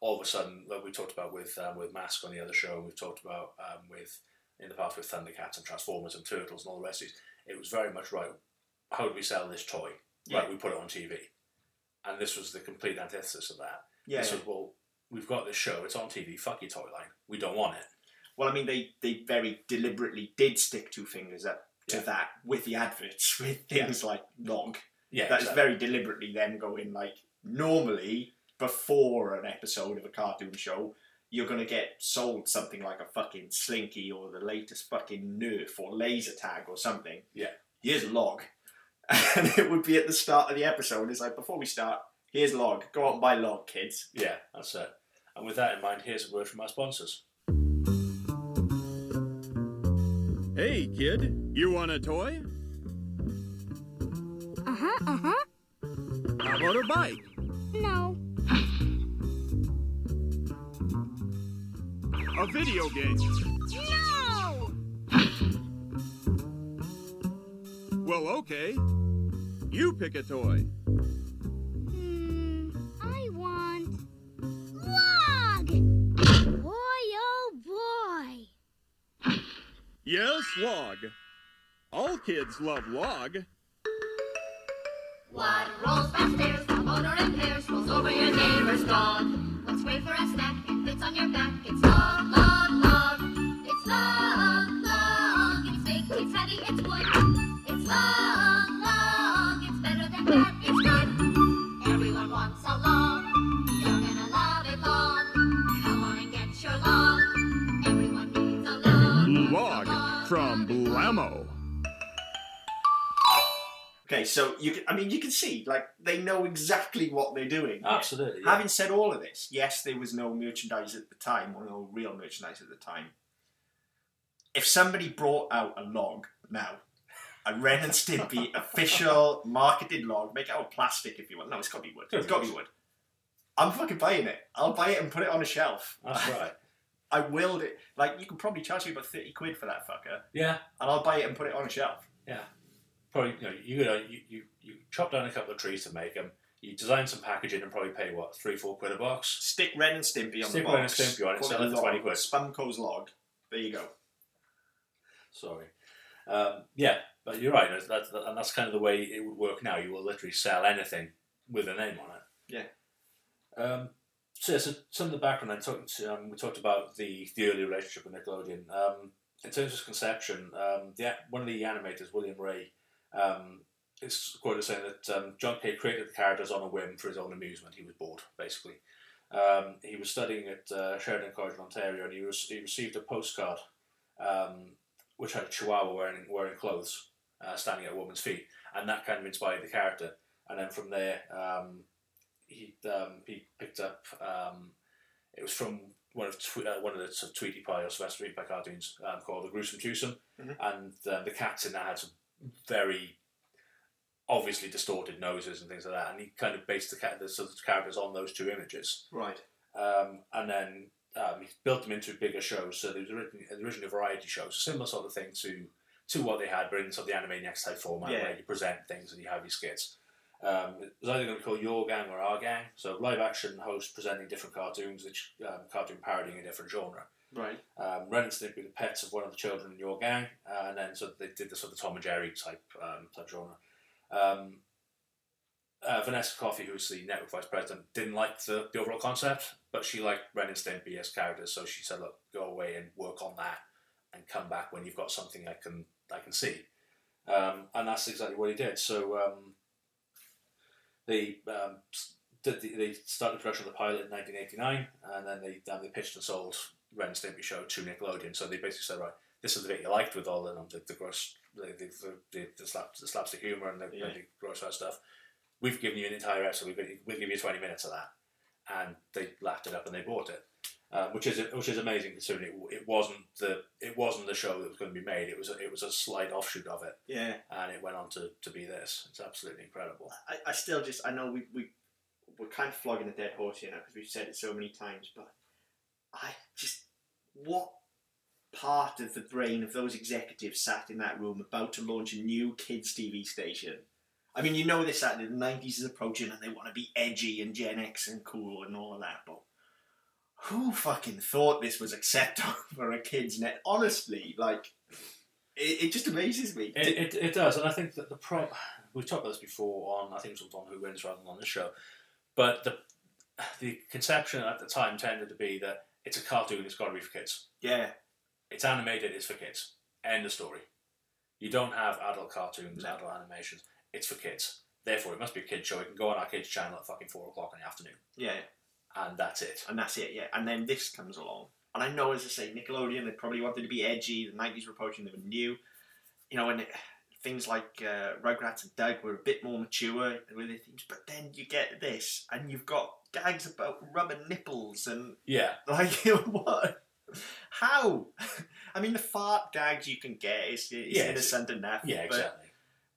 all of a sudden, like we talked about with um, with Mask on the other show, and we've talked about um, with in the past with Thundercats and Transformers and Turtles and all the rest of these, it was very much right. How do we sell this toy? Yeah. Right, we put it on TV, and this was the complete antithesis of that. Yeah. This was well, we've got this show, it's on TV. Fuck your toy line. We don't want it. Well, I mean, they, they very deliberately did stick two fingers up to Yeah. that with the adverts, with things like log. Yeah, That is exactly. very deliberately them going like normally before an episode of a cartoon show, you're gonna get sold something like a fucking Slinky or the latest fucking Nerf or laser tag or something. Yeah. Here's log. And it would be at the start of the episode. It's like before we start, here's log. Go out and buy log, kids. Yeah, that's it. And with that in mind, here's a word from our sponsors. Hey, kid, you want a toy? Uh huh, uh huh. How about a bike? No. A video game? No! Well, okay. You pick a toy. Yes, log. All kids love log. What rolls downstairs, the motor impairs, rolls over your neighbor's dog. What's great for a snack and fits on your back? It's long, long, long. From Okay, so you can, I mean, you can see, like, they know exactly what they're doing. Absolutely. Yeah. Having said all of this, yes, there was no merchandise at the time, or no real merchandise at the time. If somebody brought out a log now, a Ren and Stimpy official marketed log, make it out of plastic if you want. No, it's got to be wood. It's got to be wood. I'm fucking buying it. I'll buy it and put it on a shelf. That's right. I willed it. Like, you could probably charge me about 30 quid for that fucker, Yeah, and I'll buy it and put it on a shelf. yeah. Probably, you know, you, know, you, you, you chop down a couple of trees to make them. You design some packaging and probably pay, what, three, four quid a box? Stick Ren and Stimpy on the box. Stick the Ren and box. Stimpy on it, call sell it for 20 quid. Spümcø's log. There you go. Sorry. Um, yeah, but you're right. That's, that's, and that's kind of the so, yeah, so some of the background. I talked. Um, we talked about the the early relationship with Nickelodeon. Um, in terms of conception, um, the one of the animators, William Wray, um, is quoted as saying that um, John K created the characters on a whim for his own amusement. He was bored, basically. Um, he was studying at uh, Sheridan College in Ontario, and he, he received a postcard um, which had a chihuahua wearing wearing clothes, uh, standing at a woman's feet, and that kind of inspired the character. And then from there, um, he um, he picked up. Um, it was from one of tw- uh, one of the sort of Tweety Pie or Sylvester Pie cartoons um, called The Gruesome Twosome, Mhm. and um, the cats in that had some very obviously distorted noses and things like that. And he kind of based the, cat, the sort of characters on those two images Right. um, and then um, he built them into bigger shows. So there was originally, originally a variety show, so similar sort of thing to to what they had, but in sort of the Animaniacs type format Yeah. where you present things and you have your skits. Um, it was either going to be called Your Gang or Our Gang, so live action host presenting different cartoons, each um, cartoon parodying a different genre. Right. Um, Ren and Stimpy, the pets of one of the children in Your Gang, uh, and then so they did the sort of Tom and Jerry type um, type genre. Um, uh, Vanessa Coffey, who's the network vice president, didn't like the, the overall concept, but she liked Ren and Stimpy as characters, so she said, "Look, go away and work on that, and come back when you've got something I can I can see." Um, and that's exactly what he did. So um, they um, did the, they started production of the pilot in 1989, and then they um, they pitched and sold Ren and Stimpy show to Nickelodeon. So they basically said, "Right, this is the bit you liked with all the the, the gross the the, the, the, the, slap, the slapstick humor and the, Yeah. the gross out stuff." We've given you an entire episode. We've we'll give you 20 minutes of that. And they lapped it up and they bought it. Um, which is which is amazing considering it, it wasn't the it wasn't the show that was going to be made. It was a, it was a slight offshoot of it, Yeah. and it went on to, to be this. It's absolutely incredible. I, I still just I know we we we're kind of flogging a dead horse here now because we've said it so many times, but I just what part of the brain of those executives sat in that room about to launch a new kids TV station? I mean, you know this Saturday, the nineties is approaching, and they want to be edgy and Gen X and cool and all of that, but. Who fucking thought this was acceptable for a kids net? Honestly, like, it, it just amazes me. It, it, it does, and I think that the pro we've talked about this before on I think it was on Who Wins rather than on this show, but the the conception at the time tended to be that it's a cartoon, it's got to be for kids. yeah, It's animated, it's for kids. End of story. You don't have adult cartoons, No. adult animations. It's for kids. Therefore, it must be a kids show. It can go on our kids channel at fucking four o'clock in the afternoon, yeah. And that's it. and that's it, yeah. And then this comes along. And I know, as I say, Nickelodeon, they probably wanted to be edgy. The 90s were approaching, they were new. You know, and it, things like uh, Rugrats and Doug were a bit more mature with their themes. But then you get this, and you've got gags about rubber nipples and, Yeah, like, what? How? I mean, the fart gags you can get is, is Yeah, innocent enough. yeah, but exactly.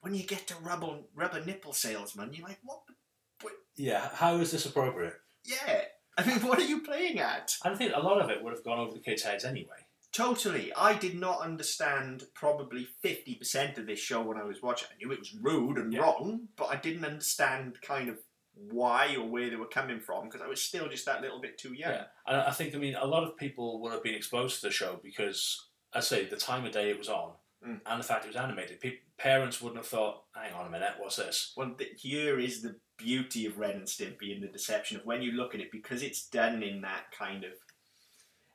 when you get to rubber, rubber nipple salesman, you're like, what? the- Yeah, how is this appropriate? Yeah. I mean, what are you playing at? I think a lot of it would have gone over the kids' heads anyway. Totally. I did not understand probably 50% of this show when I was watching. I knew it was rude and Yeah. wrong, but I didn't understand kind of why or where they were coming from because I was still just that little bit too young. Yeah, and I think I mean a lot of people would have been exposed to the show because I say the time of day it was on Mm. and the fact it was animated. Parents wouldn't have thought, "Hang on a minute, what's this?" Well, th- here is the beauty of Ren and Stimpy and the deception of when you look at it because it's done in that kind of.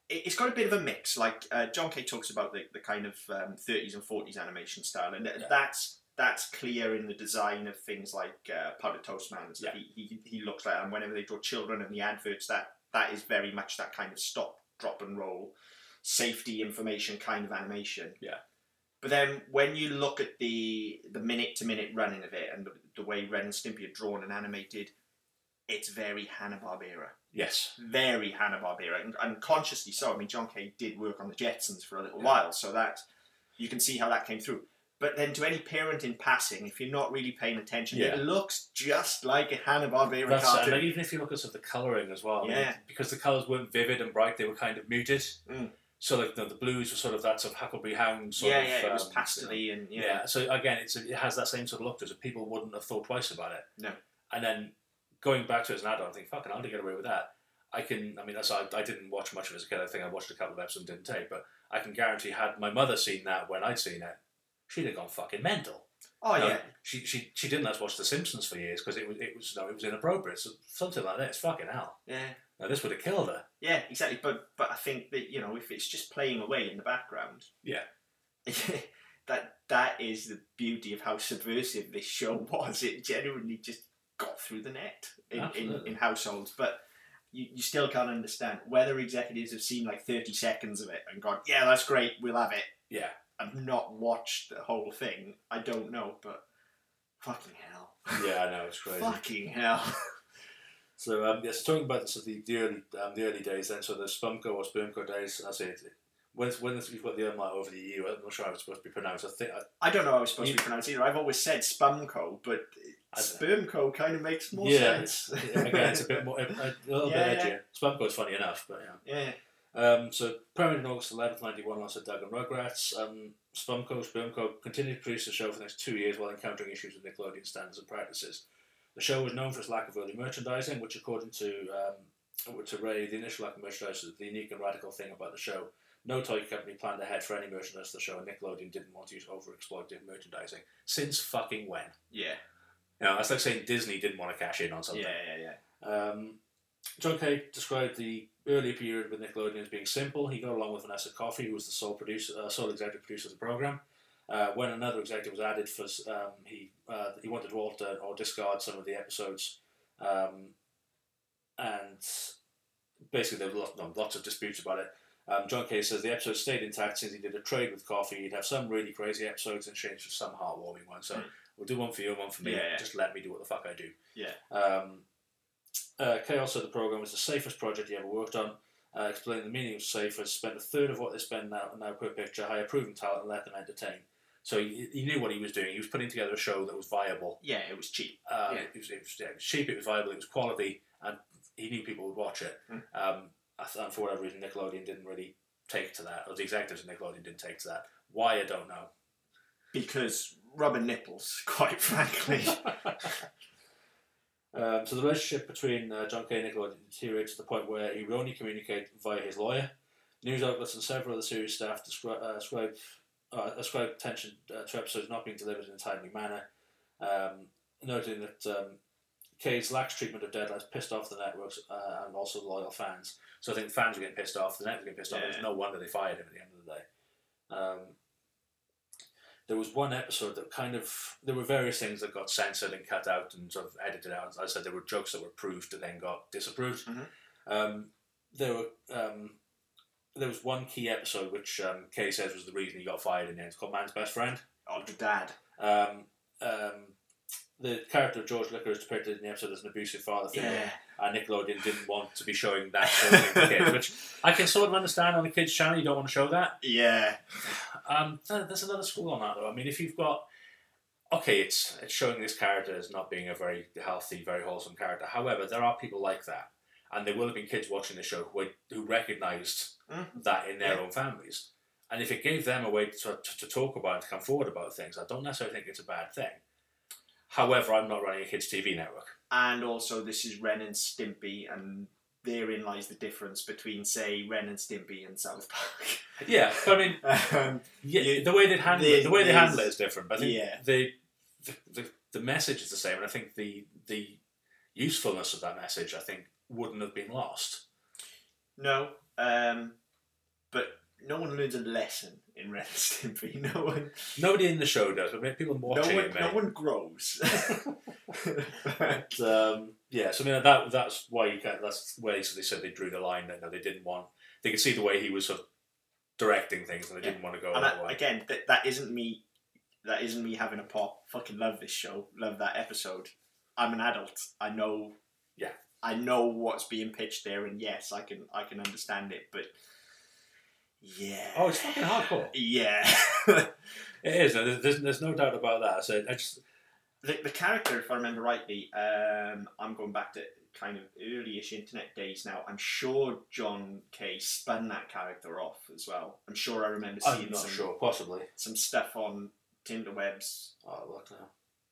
it- It's got a bit of a mix. Like uh, John K talks about the, the kind of um, 30s and 40s animation style, and Yeah. that's that's clear in the design of things like uh, Powdered Toast Man and stuff. Yeah. He, he, he looks like, and whenever they draw children and the adverts, that that is very much that kind of stop, drop, and roll, safety information kind of animation. Yeah. But then when you look at the the minute to minute running of it and the, the way Ren and Stimpy are drawn and animated, it's very Hanna Barbera, Yes, very Hanna Barbera, and, and consciously so. I mean, John K did work on the Jetsons for a little Yeah. while, so that you can see how that came through. But then, to any parent in passing, if you're not really paying attention, Yeah. it looks just like a Hanna Barbera that's cartoon. even if you look at sort of the colouring as well, I mean, Yeah. because the colours weren't vivid and bright, they were kind of muted. Mm. So like the, the blues were sort of that sort of Huckleberry Hound sort yeah, of. yeah, it was um, pastely and Yeah. yeah, So again, it's it has that same sort of look to it. so People wouldn't have thought twice about it. No. And then going back to it as an adult, I think, fucking, I'll get away with that. I can. I mean, that's I, I didn't watch much of it as a kid. I think I watched a couple of episodes and didn't take. But I can guarantee, had my mother seen that when I'd seen it, she'd have gone fucking mental. oh yeah, She she she didn't let us watch The Simpsons for years because it was it was no, it was inappropriate. So something like this, fucking hell. yeah. Now this would have killed her. Yeah, exactly. But but I think that you know if it's just playing away in the background, Yeah. that that is the beauty of how subversive this show was. It genuinely just got through the net in, in, in households, but. You, you still can't understand whether executives have seen like 30 seconds of it and gone, yeah, that's great, we'll have it, Yeah. and not watched the whole thing. I don't know, but fucking hell. Yeah, I know it's crazy. fucking hell. So um, yes, talking about of the, the early um, the early days then, so the Spümcø or Spermco days. I say it. When when you've got the umlaut over the U, I'm not sure how it's supposed to be pronounced. I think I, I don't know how it's supposed You- to be pronounced either. I've always said Spümcø, but spermco kind of makes more Yeah. sense. again it's a bit more a, a little Yeah, bit yeah. edgier. Spümcø is funny enough, but yeah. yeah. Um, so premiered in August 11th, 91, also Doug and Rugrats. Um, Spümcø, Spermco continued to produce the show for the next two years while encountering issues with Nickelodeon standards and practices. The show was known for its lack of early merchandising, which, according to um, to Wray, the initial lack of merchandise was the unique and radical thing about the show. No toy company planned ahead for any merchandise for the show, and Nickelodeon didn't want to use overexploited merchandising. Since fucking when? Yeah. You know, that's like saying Disney didn't want to cash in on something. Yeah, yeah, yeah. Um, John K described the early period with Nickelodeon as being simple. He got along with Vanessa Coffey, who was the sole producer, uh, sole executive producer of the program. Uh, when another executive was added, for um, he uh, he wanted to alter or discard some of the episodes, um, and basically there were lots, lots of disputes about it. Um, John K says the episode stayed intact since he did a trade with Coffey. He'd have some really crazy episodes and change for some heartwarming ones. So Mm. we'll do one for you, and one for me. Yeah, yeah. Just let me do what the fuck I do. Yeah. Um, uh, K also the program was the safest project he ever worked on. uh, the meaning of safe Safer, spent a third of what they spend now, now per picture, hire proven talent, and let them entertain. So he, he knew what he was doing. He was putting together a show that was viable. Yeah, it was cheap. Uh, Yeah. it, was, it, was, yeah, it was cheap, it was viable, it was quality, and he knew people would watch it. Mm. Um, and for whatever reason, Nickelodeon didn't really take to that, or the executives of Nickelodeon didn't take to that. Why, I don't know. Because rubber nipples, quite frankly. Um, so the relationship between uh, John K and Nickelodeon deteriorated to the point where he would only communicate via his lawyer. News outlets and several other series staff uh, ascribe, uh, ascribe attention uh, to episodes not being delivered in a timely manner, um, noting that um, K's lax treatment of deadlines pissed off the networks uh, and also loyal fans. So I think fans are getting pissed off, the networks getting pissed off. Yeah. It's no wonder they fired him at the end of the day. Um, there was one episode that kind of there were various things that got censored and cut out and sort of edited out. As I said, there were jokes that were approved and then got disapproved. Mhm. Um, there were um, there was one key episode which um, K says was the reason he got fired in the end. It's called Man's Best Friend. oh, the dad. Um, um, the character of George Liquor is depicted in the episode as an abusive father figure, Yeah. and Nickelodeon didn't want to be showing that sort of thing to kids, which I can sort of understand on a kids' channel. You don't want to show that. Yeah. Um, th- there's another school on that though. I mean, if you've got okay, it's it's showing this character as not being a very healthy, very wholesome character. However, there are people like that, and there will have been kids watching the show who who recognised Mhm. that in their Yeah. own families. And if it gave them a way to, to, to talk about and to come forward about things, I don't necessarily think it's a bad thing. However, I'm not running a kids' TV network. And also, this is Ren and Stimpy, and therein lies the difference between, say, Ren and Stimpy and South Park. Yeah, I mean, um, yeah, You- the way they handle it, the way they handle it is different. But I think Yeah. the, the, the the message is the same, and I think the the usefulness of that message, I think, wouldn't have been lost. no, um, but no one learns a lesson in Ren and Stimpy. No one, Nobody in the show does, but people no watching one, it no one grows. But, um, yeah, so I mean that that's why you can't. that's where so they said they drew the line that no, they didn't want. They could see the way he was sort of directing things, and they didn't want to go and that way. again, that, that isn't me. That isn't me having a pop. Fucking love this show. Love that episode. I'm an adult. I know. Yeah. I know what's being pitched there, and yes, I can. I can understand it. But yeah. Oh, it's fucking hardcore. Yeah. It is. There's, there's, there's no doubt about that. So I just the, the character, if I remember rightly, um, I'm going back to kind of early-ish internet days now. I'm sure John K spun that character off as well. I'm sure I remember seeing I'm not some, sure. Possibly. some stuff on Tinderwebs. Oh, look now.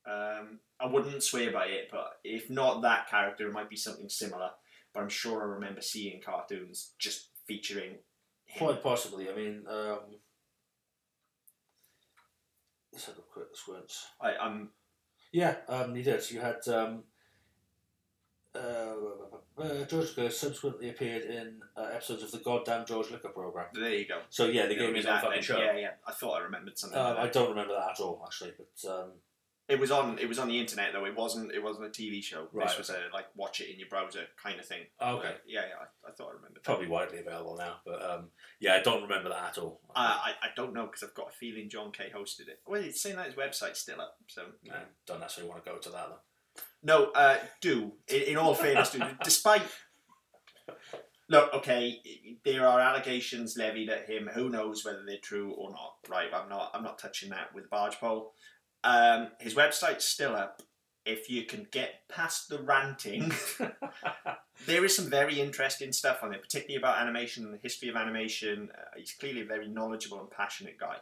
Um, I wouldn't swear by it, but if not that character, it might be something similar. But I'm sure I remember seeing cartoons just featuring him. Quite possibly. I mean, um, let's have a quick squint. I, I'm Yeah, um, he did. You had um, uh, uh, George Liquor subsequently appeared in uh, episodes of the goddamn George Liquor program. there. You go. So yeah, they It'll gave be me that fucking show. Yeah, yeah. I thought I remembered something. Um, like I that. don't remember that at all, actually. But um, It was on. It was on the internet though. It wasn't. It wasn't a TV show. Right, This was a like watch it in your browser kind of thing. oh, okay, yeah, yeah. I, I thought I remembered. probably widely available now. But um, yeah, I don't remember that at all. Uh, I I don't know because I've got a feeling John K hosted it. Well, it's saying that his website's still up. So I don't necessarily want to go to that though. no. Uh, do in, in all fairness, do despite. Look, okay, there are allegations levied at him. Who knows whether they're true or not? Right, I'm not. I'm not touching that with a barge pole. Um, his website's still up. If you can get past the ranting, there is some very interesting stuff on it, particularly about animation and the history of animation. Uh, he's clearly a very knowledgeable and passionate guy.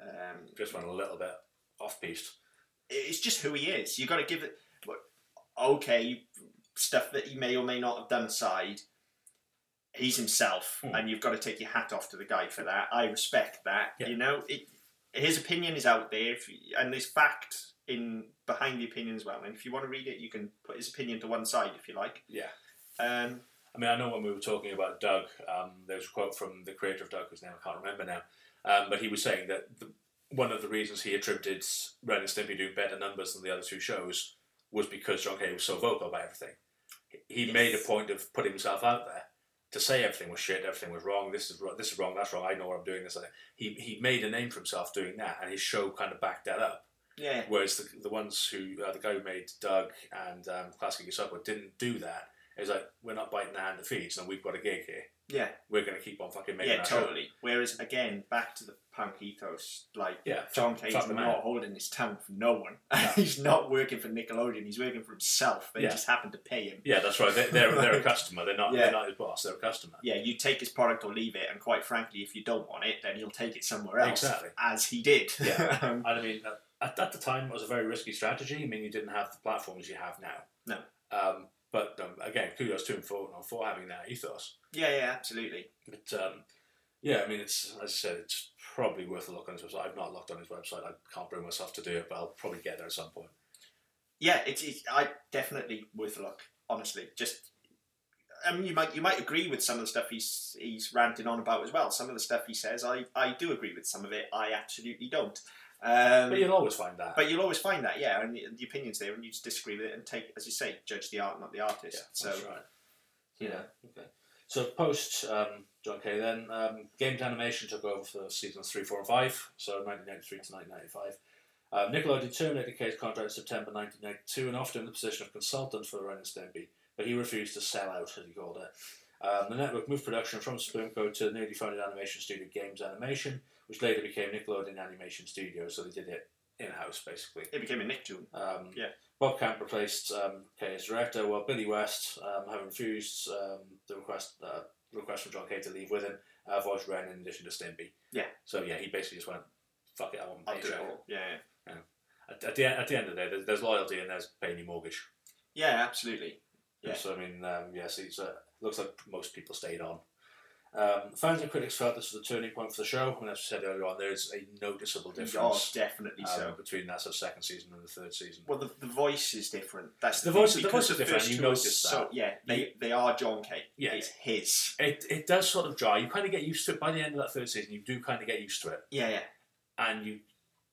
Um, Just went a little bit off piste. it's just who he is. You've got to give it. Okay, stuff that he may or may not have done aside, he's himself, Hmm. and you've got to take your hat off to the guy for that. I respect that. Yeah. You know, it, his opinion is out there, if you, and there's fact in behind the opinion as well. And if you want to read it, you can put his opinion to one side if you like. Yeah. Um, I mean, I know when we were talking about Doug, um, there was a quote from the creator of Doug, whose name I can't remember now, um, but he was saying that the, one of the reasons he attributed Ren and Stimpy doing better numbers than the other two shows was because John K was so vocal about everything. He Yes. made a point of putting himself out there to say everything was shit, everything was wrong, this is wrong, this is wrong, that's wrong, I know what I'm doing, this. He, he made a name for himself doing that, and his show kind of backed that up. yeah, Whereas the, the ones who, uh, the guy who made Doug and um, Klasky Csupo didn't do that. It's like we're not biting the hand that feeds, and we've got a gig here. Yeah, We're going to keep on fucking making it. yeah, our show. totally. Whereas again, back to the punk ethos, like Yeah, John K is not holding his tongue for no one. No. he's not working for Nickelodeon. He's working for himself. They Yeah. just happen to pay him. Yeah, that's right. They, they're they're a customer. They're not Yeah. they're not his boss. They're a customer. Yeah, you take his product or leave it, and quite frankly, if you don't want it, then he'll take it somewhere else. Exactly. As he did. Yeah. Um, I mean, at, at the time, it was a very risky strategy. I mean, you didn't have the platforms you have now. No. Um, but um, again, kudos to him for for having that ethos. yeah, yeah, absolutely. But um, yeah, I mean, it's as I said, it's probably worth a look on his website. I've not looked on his website. I can't bring myself to do it, but I'll probably get there at some point. Yeah, it's, it's I definitely worth a look. Honestly, just I mean, you might you might agree with some of the stuff he's he's ranting on about as well. Some of the stuff he says, I I do agree with. Some of it, I absolutely don't. Um, But you'll always find that. But you'll always find that, yeah, and the, opinions there, and you just disagree with it and take, as you say, judge the art, not the artist. yeah, so, that's right. you know, Yeah. Okay. So post um, John K, then um, Games Animation took over for seasons three, four, and five. So 1993 to 1995. Um, Nickelodeon terminated K's contract in September 1992 and offered him the position of consultant for the Ren and Stimpy, but he refused to sell out, as he called it. Um, the network moved production from Spümcø to the newly founded animation studio Games Animation, which later became Nickelodeon Animation Studios. So they did it in house, basically. it became a Nicktoon. Um, Yeah. Bob Camp replaced um, K as director, while Billy West, um, having refused um, the request uh, request from John K to leave with him, uh, voiced Ren in addition to Stimpy. Yeah. So yeah, he basically just went, "Fuck it, I want to I'll pay do it all. Yeah, yeah. At, at the end, at the end of the day, there's, there's loyalty and there's paying your mortgage. Yeah, absolutely. Yeah. So I mean, um, yes, it's uh, looks like most people stayed on. Um, fans and critics felt this was a turning point for the show, and as I said earlier on, there's a noticeable Oh, difference definitely um, so. between that of second season and the third season. Well, the, the voice is different. That's The thing, voice- the voice is different, you notice so, that. Yeah, they, they are John K. Yeah. It's his. It, it does sort of dry. You kind of get used to it by the end of that third season. You do kind of get used to it, Yeah, yeah. and you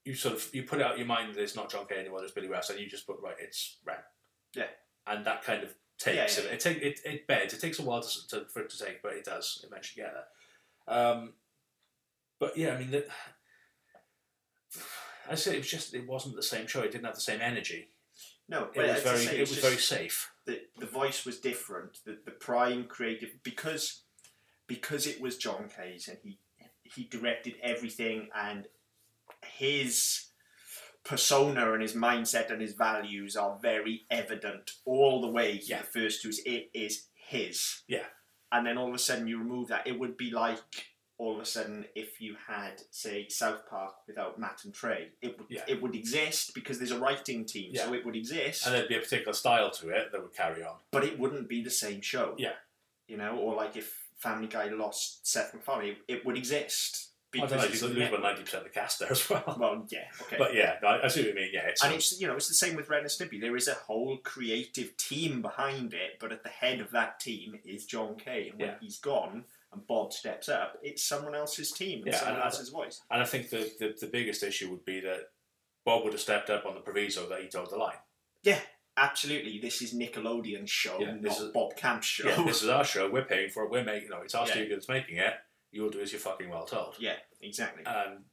you sort of you put it out your mind that it's not John K anymore. It's Billy West, and you just put right, it's Ren. Yeah. and that kind of takes Yeah, yeah. it. Take it, it beds. It takes a while to, to, for it to take, but it does eventually get there. Um, but yeah, I mean, the, I say it was just it wasn't the same show. It didn't have the same energy. No, It but was very say, it was very safe. the the voice was different. The the prime creative because because it was John K's and he he directed everything and his persona and his mindset and his values are very evident all the way Yeah. the first two. It is his. Yeah. And then all of a sudden you remove that. It would be like all of a sudden if you had say South Park without Matt and Trey. It would Yeah. it would exist because there's a writing team, so it would exist And there'd be a particular style to it that would carry on. but it wouldn't be the same show. Yeah. You know, or like if Family Guy lost Seth MacFarlane, it would exist. Know. it's You lose about ninety percent of the cast there as well. Well, yeah, okay. But yeah, no, I, see what you mean. Yeah, it's, and it's you know it's the same with Ren and Stimpy. There is a whole creative team behind it, but at the head of that team is John K. And when Yeah. he's gone and Bob steps up, it's someone else's team and Yeah, someone else's voice. And I think the, the, the biggest issue would be that Bob would have stepped up on the proviso that he told the line. Yeah, absolutely. This is Nickelodeon's show, Yeah, not this is- Bob Camp's show. Yeah, this is our show. We're paying for it. We're making. You know, it's our Yeah. studio that's making it. You'll do as you're fucking well told. yeah, exactly. And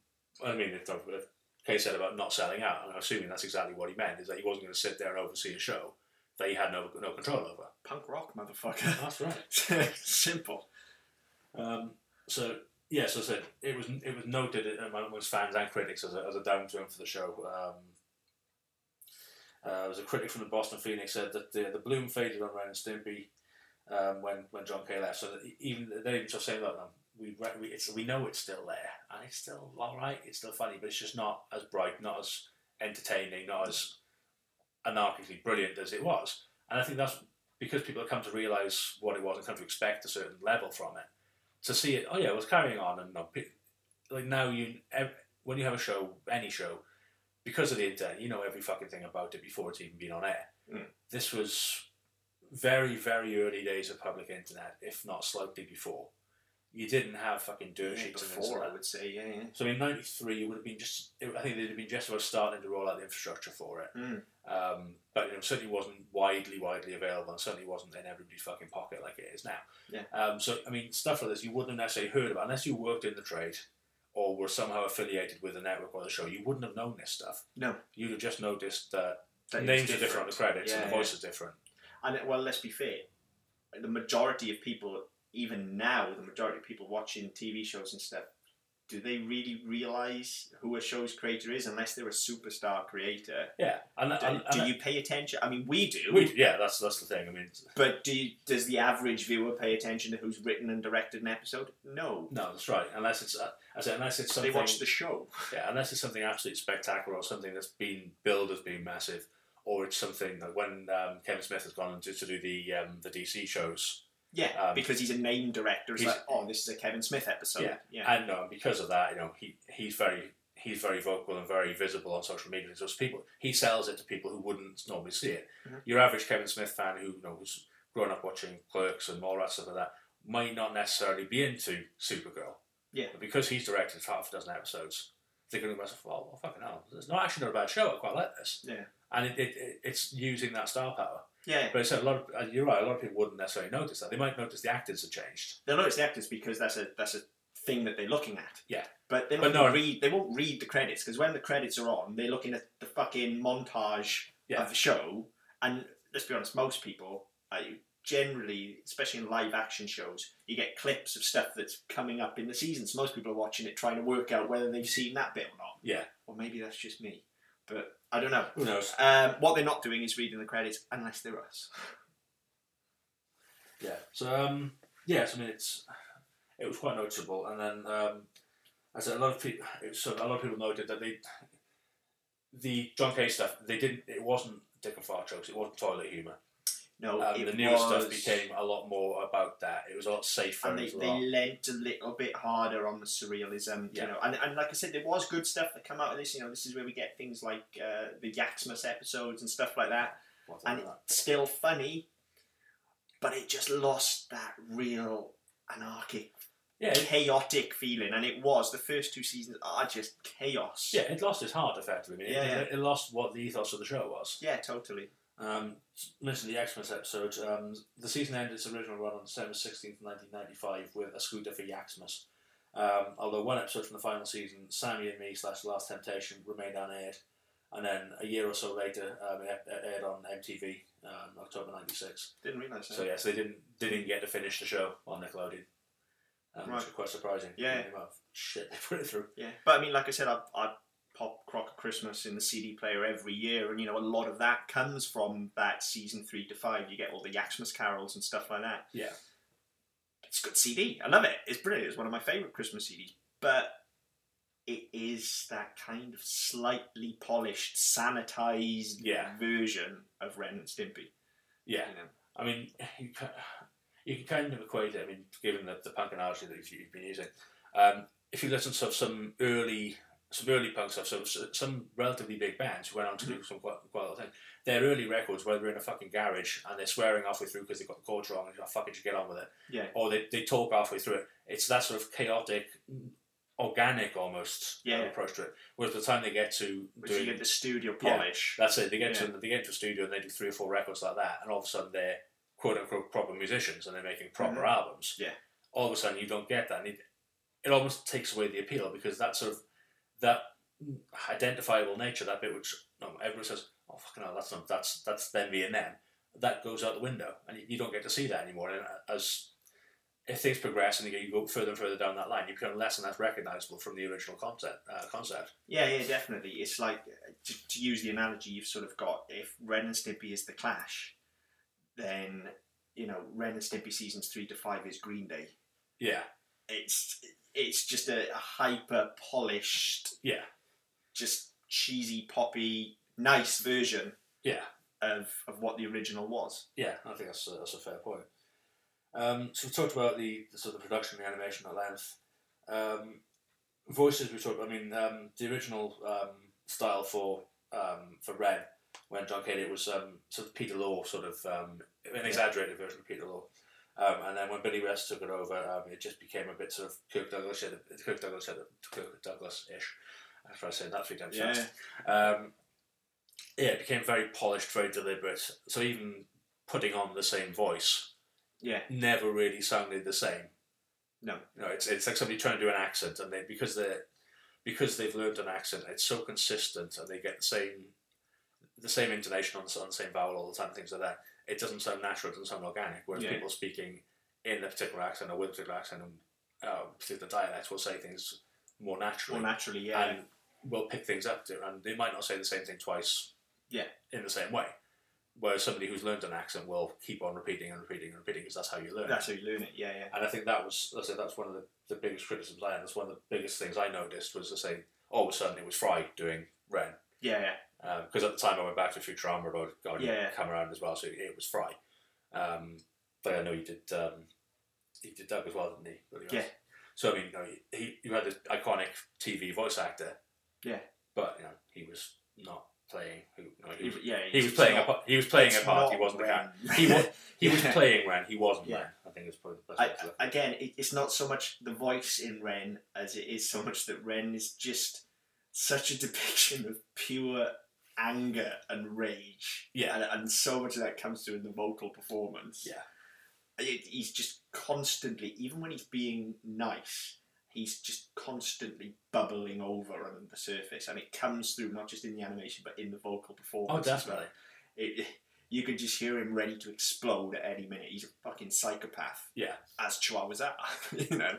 I mean, if, if K said about not selling out, I'm assuming that's exactly what he meant. Is that he wasn't going to sit there and oversee a show that he had no no control over. Punk rock, motherfucker. That's right. Simple. Um, so yeah, so I said it was it was noted amongst fans and critics as a, as a downturn for the show. Um, uh, there was a critic from the Boston Phoenix said that the, the bloom faded on Ren and Stimpy um, when when John K left. So that even they even just saying, look, no, we we, it's, we know it's still there and it's still all right. It's still funny, but it's just not as bright, not as entertaining, not as anarchically brilliant as it was. And I think that's because people have come to realise what it was and come to expect a certain level from it to see it. Oh yeah, it was carrying on, and no, pe- like now you when you have a show, any show, because of the internet, you know every fucking thing about it before it's even been on air. Mm. This was very very early days of public internet, if not slightly before. You didn't have fucking dirt Yeah, sheets and before, I would say, yeah, yeah. So in '93, it would have been just. It, I think they'd have been just about starting to roll out the infrastructure for it. Mm. Um, but you know, certainly wasn't widely, widely available, and certainly wasn't in everybody's fucking pocket like it is now. Yeah. Um, so I mean, stuff like this you wouldn't have necessarily heard about unless you worked in the trade or were somehow affiliated with the network or the show. You wouldn't have known this stuff. No. You'd have just noticed that That names it's are different on the credits and Yeah, the yeah. voice is different. And well, let's be fair. the majority of people, even now, the majority of people watching TV shows and stuff, do they really realize who a show's creator is unless they're a superstar creator? Yeah, and, Do, and, do you pay attention? I mean, we do. we, yeah, that's that's the thing. I mean, But do you, does the average viewer pay attention to who's written and directed an episode? No. no, that's right. Unless it's uh, unless it's something They watch the show. Yeah, unless it's something absolutely spectacular or something that's been billed as being massive, or it's something that when um, Kevin Smith has gone to, to do the um, the DC shows, Yeah, Um, because he's a name director. It's he's- like, oh, this is a Kevin Smith episode. Yeah. yeah. and uh, because of that, you know, he he's very he's very vocal and very visible on social media. So people he sells it to people who wouldn't normally see it. Mhm. Your average Kevin Smith fan who you know who's grown up watching Clerks and all that stuff like that might not necessarily be into Supergirl. Yeah. But because he's directed half a dozen episodes, they're going to go, well, well, fucking hell, it's not actually not a bad show. I quite like this. Yeah. And it, it, it, it's using that star power. Yeah. But it's a lot. Of, uh, you're right. A lot of people wouldn't necessarily notice that. They might notice the actors have changed. They'll notice the actors because that's a that's a thing that they're looking at. Yeah. But they won't no- read. They won't read the credits because when the credits are on, they're looking at the fucking montage Yeah. of the show. And let's be honest, most people, uh, generally, especially in live action shows, you get clips of stuff that's coming up in the seasons. Most people are watching it trying to work out whether they've seen that bit or not. Yeah. Or maybe that's just me. But I don't know. Who knows? Um, what they're not doing is reading the credits unless they're us. Yeah. So um, yes, I mean it's it was quite noticeable, and then um, I said a lot of people. So a lot of people noted that they the John K stuff. They didn't. It wasn't dick and fart jokes. It wasn't toilet humour. No, Um, the new was, stuff became a lot more about that. It was a lot safer. and they, a they lent a little bit harder on the surrealism, Yeah. you know. And, and like I said, there was good stuff that come out of this. You know, this is where we get things like uh, the Yaksmas episodes and stuff like that, what and that? it's still funny, but it just lost that real anarchic, yeah, chaotic feeling. And it was the first two seasons are just chaos. yeah, it lost its heart effectively. I mean, Yeah, yeah. It lost what the ethos of the show was. yeah, totally. Um, mentioned the Xmas episode. Um, the season ended its original run on December 16th, 1995, with a scooter for Yaksmas. Um, although one episode from the final season, Sammy and Me slash Last Temptation, remained unaired. And then a year or so later, um, it aired on MTV, um, October '96. Didn't realise that. So yes, they didn't they didn't get to finish the show on Nickelodeon, um, which Right. was quite surprising. Yeah. The amount of shit they put it through. Yeah, but I mean, like I said, I, I pop Crock O' Christmas in the CD player every year, and you know, a lot of that comes from that season three to five. You get all the Yaksmas carols and stuff like that. Yeah. It's a good CD. I love it. It's brilliant. It's one of my favourite Christmas CDs. But it is that kind of slightly polished, sanitized Yeah. version of Ren and Stimpy. Yeah. You know? I mean, you can, you can kind of equate it. I mean, given the, the punk analogy that you've, you've been using, um, if you listen to some early some early punk stuff, so some relatively big bands who went on to do some quite, quite a lot of things. Their early records, where they're in a fucking garage and they're swearing halfway through because they've got the chords wrong and you're like, fuck it, you get on with it. Yeah. Or they, they talk halfway through it. It's that sort of chaotic, organic almost uh, Yeah. approach to it. Whereas by the time they get to Which you doing get the studio Yeah. polish. that's it. They get Yeah. to they get into a studio and they do three or four records like that, and all of a sudden they're quote unquote proper musicians and they're making proper Mhm. albums. Yeah. All of a sudden you don't get that, and it, it almost takes away the appeal because that sort of that identifiable nature, that bit which no, everyone says, "Oh fucking hell, that's not that's that's them being them," that goes out the window, and you, you don't get to see that anymore. And as if things progress and you go- you go further and further down that line, you become less and less recognizable from the original concept. Uh, concept. Yeah, yeah, definitely. It's like uh, to, to use the analogy you've sort of got. If Ren and Stimpy is the Clash, then you know Ren and Stimpy seasons three to five is Green Day. Yeah, It's it's just a, a hyper polished, yeah, just cheesy poppy, nice version yeah. of, of what the original was. Yeah, I think that's a, that's a fair point. Um, so we talked about the, the sort of production, the animation at length. Um, voices we talked. I mean, um, the original um, style for um, for Ren when John Cady was um, sort of Peter Lorre, sort of um, an exaggerated version of Peter Lorre. Um, and then when Billy West took it over, um, it just became a bit sort of Kirk Douglas, Kirk Douglas, Kirk Douglas ish. After I said that three times Yeah. fast. Um, yeah, it became very polished, very deliberate. So even putting on the same voice Yeah, never really sounded the same. no, You know, it's it's like somebody trying to do an accent, and they because they because they've learned an accent, it's so consistent, and they get the same the same intonation on the, on the same vowel all the time, things like that. It doesn't sound natural, it doesn't sound organic. Whereas Yeah. people speaking in a particular accent or with a particular accent and uh, particular dialect will say things more naturally More naturally, yeah. and will pick things up to, and they might not say the same thing twice. Yeah. In the same way. Whereas somebody who's learned an accent will keep on repeating and repeating and repeating because that's how you learn. That's how you learn it. Yeah, yeah. And I think that was, I said, that's one of the, the biggest criticisms I had. That's one of the biggest things I noticed was to say, all of a sudden it was Fry doing Ren. Yeah, yeah. Because at the time I went back to Futurama, but God, Yeah. come around as well, so it was Fry. Um, but I know you did, um, he did Doug as well, didn't he? Really. Yeah. So I mean, you know, he you had this iconic TV voice actor. Yeah. But you know, he was not playing. Who, you know, he, He, was, yeah, he was playing not- a part. He was playing a part. He wasn't the Ren. character. He was. He was playing Ren. He wasn't Yeah. Ren. I think it's probably the best I, way to look. at it. again, it, it's not so much the voice in Ren as it is so much that Ren is just such a depiction of pure anger and rage. Yeah. And, and so much of that comes through in the vocal performance. Yeah. It, he's just constantly, even when he's being nice, he's just constantly bubbling over under the surface. And it comes through not just in the animation, but in the vocal performance. Oh, definitely. It, you could just hear him ready to explode at any minute. He's a fucking psychopath Yeah. as Chihuahuas are, you know.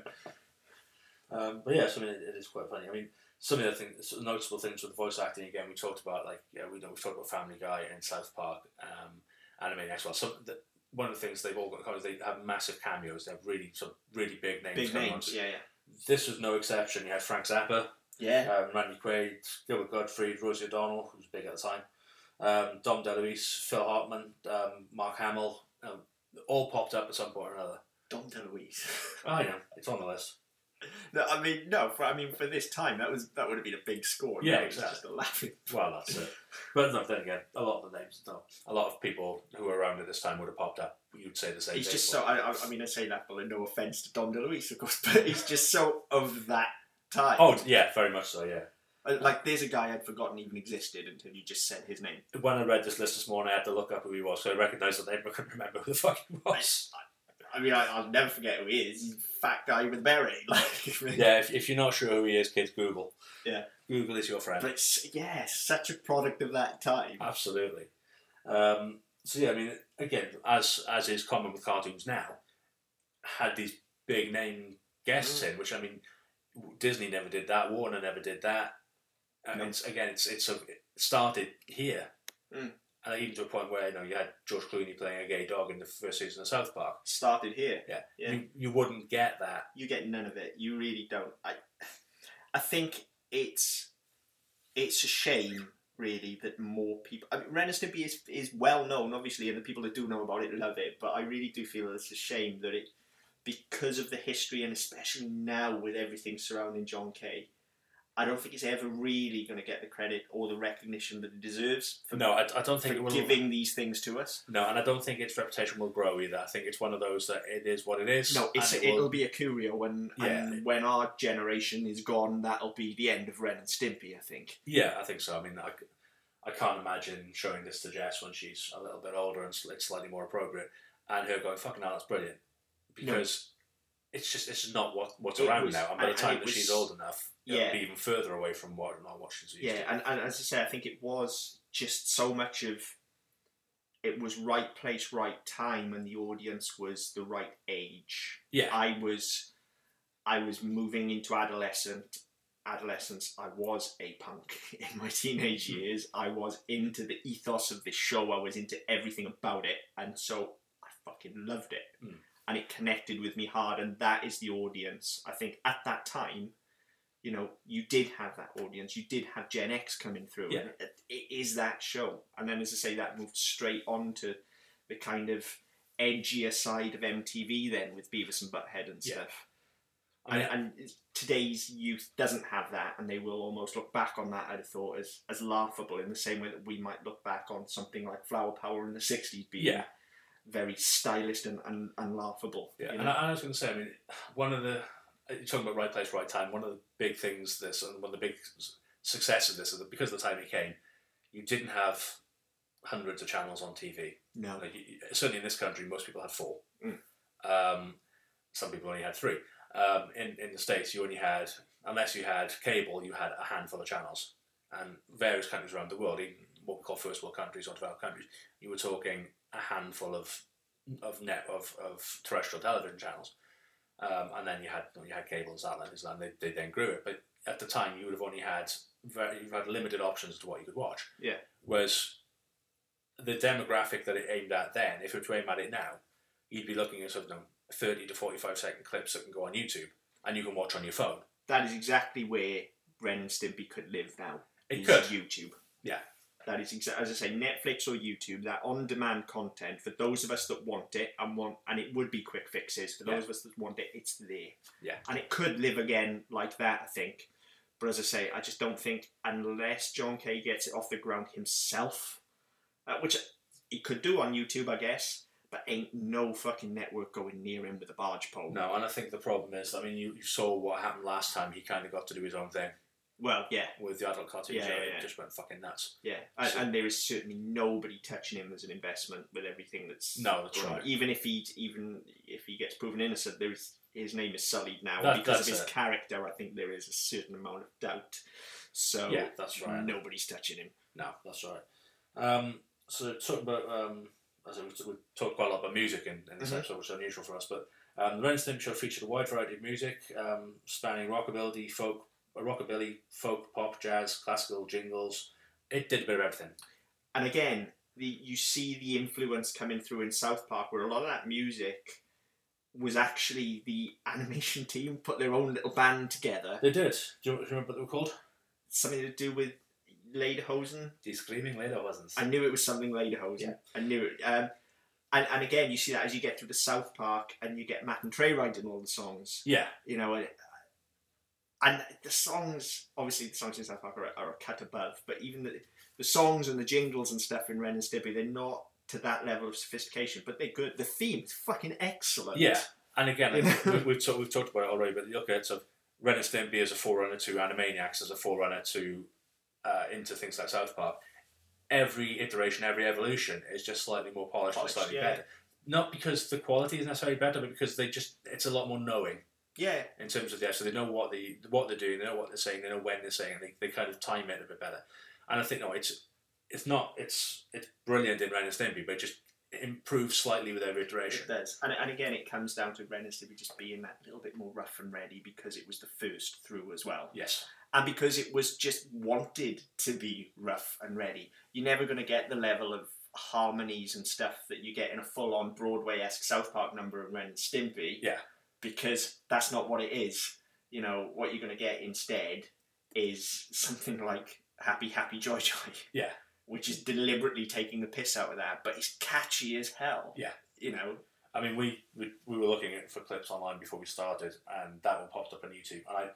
Um, but yes, I mean, it, it is quite funny. I mean, some of the things, some noticeable things with the voice acting. Again, we talked about like yeah, we know we talked about Family Guy and South Park, um, Anime as well. Some the, one of the things they've all got in common is they have massive cameos. They have really some really big names. Big names, on. yeah, yeah. This was no exception. You had Frank Zappa, Yeah, um, Randy Quaid, Gilbert Gottfried, Rosie O'Donnell, who was big at the time, um, Dom DeLuise, Phil Hartman, um, Mark Hamill, um, all popped up at some point or another. Dom DeLuise. Oh, yeah, it's on the list. No, I mean, no, for, I mean, for this time, that was that would have been a big score. Yeah, No, exactly. just a laughing. Well, that's it. But no, then again, a lot of the names, no, a lot of people who were around at this time would have popped up. You'd say the same. He's just so, I, I, mean, I say that, but no offence to Dom DeLuise, of course, but he's just so of that time. Oh yeah, very much so. Yeah. Uh, Like, there's a guy I'd forgotten even existed until you just said his name. When I read this list this morning, I had to look up who he was, so I recognised the name, but I couldn't remember who the fuck he was. I mean, I, I'll never forget who he is. He's a fat guy with a beret. Like, yeah, if, if you're not sure who he is, kids, Google. Yeah. Google is your friend. But it's, yeah, such a product of that time. Absolutely. Um, so yeah, I mean, again, as as is common with cartoons now, had these big name guests in, which I mean, Disney never did that, Warner never did that, and No. it's again, it's it's a, it started here, Mm. And even to a point where you know you had George Clooney playing a gay dog in the first season of South Park. Started here. Yeah, Yeah. You, you wouldn't get that. you get none of it. You really don't. I, I think it's it's a shame, really, that more people. I mean, Ren and Stimpy is is well known, obviously, and the people that do know about it love it. But I really do feel it's a shame that it, because of the history, and especially now with everything surrounding John K, I don't think it's ever really going to get the credit or the recognition that it deserves for, No, I, I don't think it will. giving these things to us. No, and I don't think its reputation will grow either. I think it's one of those that it is what it is. No, it will- it'll be a curio when Yeah. and when our generation is gone. That'll be the end of Ren and Stimpy. I think. Yeah, I think so. I mean, I can't imagine showing this to Jess when she's a little bit older and it's slightly more appropriate, and her going, "Fucking hell, that's brilliant," because it's just it's just not what what's It around was- now. And by the time that she's old enough, it'll be even further away from what not what she's used Yeah, to. and, and as I say, I think it was just so much of it was right place, right time, and the audience was the right age. Yeah, I was, I was moving into adolescent. Adolescence, I was a punk in my teenage Mm-hmm. years. I was into the ethos of this show. I was into everything about it, and so I fucking loved it. Mm. And it connected with me hard, and that is the audience. I think at that time, you know, you did have that audience. You did have Gen X coming through. Yeah. And it, it is that show. And then, as I say, that moved straight on to the kind of edgier side of MTV then with Beavis and Butthead and Yeah. stuff. I mean, And, and today's youth doesn't have that, and they will almost look back on that, I'd have thought, as, as laughable in the same way that we might look back on something like Flower Power in the 60s being Yeah. Very stylist and, and, and laughable. Yeah, you and know? I, I was going to say, I mean, one of the you're talking about right place, right time. One of the big things this and one of the big s- success of this is that because of the time it came, you didn't have hundreds of channels on TV. no. Like, certainly in this country, most people had four. Mm. Um, some people only had three. Um, in in the states, you only had, unless you had cable, you had a handful of channels. And various countries around the world, even what we call first world countries or developed countries, you were talking a handful of of net of, of terrestrial television channels, um, and then you had you had cable and satellite, and they, they then grew it. But at the time, you would have only had very you had limited options to what you could watch. Yeah. Whereas the demographic that it aimed at then, if it were to aim at it now, you'd be looking at sort of you thirty to forty five second clips that can go on YouTube and you can watch on your phone. That is exactly where Ren and Stimpy could live now. It is could. YouTube. Yeah. That is as I say, Netflix or YouTube. That on-demand content for those of us that want it and want, and it would be quick fixes for those Yeah. of us that want it. It's there. Yeah. And it could live again like that. I think. But as I say, I just don't think unless John K gets it off the ground himself, uh, which he could do on YouTube, I guess. But ain't no fucking network going near him with a barge pole. No, and I think the problem is, I mean, you, you saw what happened last time. He kind of got to do his own thing Well, yeah, with the adult cartoons. Yeah, yeah, it yeah. just went fucking nuts. Yeah, and, So- and there is certainly nobody touching him as an investment with everything that's No, that's right. Even if he even if he gets proven innocent, there is his name is sullied now That- because of his it. character. I think there is a certain amount of doubt. So Yeah, that's right. Nobody's touching him. No, that's right. Um, so talk about um, as was, we talked quite a lot about music in, in this Mhm. episode, which is unusual for us. But um, the Ren and show featured a wide variety of music, um, spanning rockabilly, folk, rockabilly, folk, pop, jazz, classical, jingles. It did a bit of everything. And again, the you see the influence coming through in South Park, where a lot of that music was actually the animation team put their own little band together. They did. Do you, do you remember what they were called? Something to do with Lederhosen. The Screaming wasn't. I knew it was something Lederhosen. Yeah. I knew it. Um, and, and again, you see that as you get through the South Park and you get Matt and Trey writing all the songs. Yeah, You know, and, the songs, obviously, the songs in South Park are, are a cut above, but even the, the songs and the jingles and stuff in Ren and Stimpy, they're not to that level of sophistication, but they're good. The theme is fucking excellent. Yeah, and again, like, we, we've, talked, we've talked about it already, but look at of Ren and Stimpy as a forerunner to Animaniacs, as a forerunner to uh, into things like South Park. Every iteration, every evolution is just slightly more polished, Polished, and slightly yeah. better. Not because the quality is necessarily better, but because they just it's a lot more knowing Yeah. in terms of the so they know what they what they're doing, they know what they're saying, they know when they're saying, they, they kind of time it a bit better. And I think no, it's it's not it's it's brilliant in Ren and Stimpy, but it just improves slightly with every iteration. It does. And, and again, it comes down to Ren and Stimpy just being that little bit more rough and ready because it was the first through as well. Yes. and because it was just wanted to be rough and ready. You're never going to get the level of harmonies and stuff that you get in a full-on Broadway-esque South Park number of Ren and Stimpy. Yeah. Because that's not what it is. You know what you're going to get instead is something like Happy Happy Joy Joy. Yeah. Which is deliberately taking the piss out of that, but it's catchy as hell. Yeah. You know. I mean, we, we we were looking for clips online before we started, and that one popped up on YouTube, and I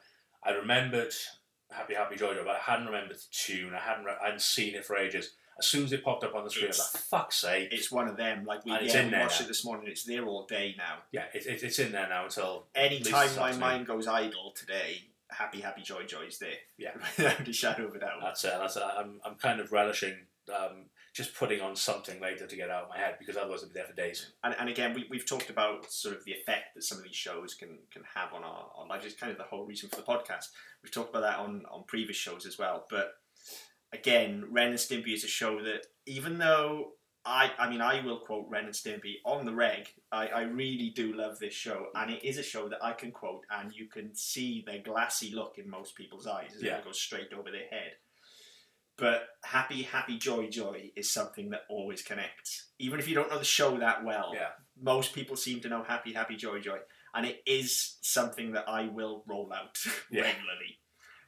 I remembered Happy Happy Joy Joy, but I hadn't remembered the tune. I hadn't re- I hadn't seen it for ages. As soon as it popped up on the screen, I was It's- like, "Fuck's sake!" It's one of them. Like we, And it's yeah, in we there watched now. it this morning. It's there all day now. yeah, it, it, it's in there now until Any time my mind goes idle today, happy, happy, joy, joy is there. Yeah. Without a shadow of a doubt. that's it. That's it. I'm I'm kind of relishing um, just putting on something later to get out of my head because otherwise it'd be there for days. and, and again, we, we've talked about sort of the effect that some of these shows can, can have on our, our lives. It's kind of the whole reason for the podcast. We've talked about that on, on previous shows as well. But again, Ren and Stimpy is a show that, even though I, I mean, I will quote Ren and Stimpy on the reg. I, I really do love this show, and it is a show that I can quote, and you can see the glassy look in most people's eyes as Yeah. it goes straight over their head. But happy, happy, joy, joy is something that always connects. Even if you don't know the show that well, Yeah. most people seem to know happy, happy, joy, joy. And it is something that I will roll out Yeah. regularly.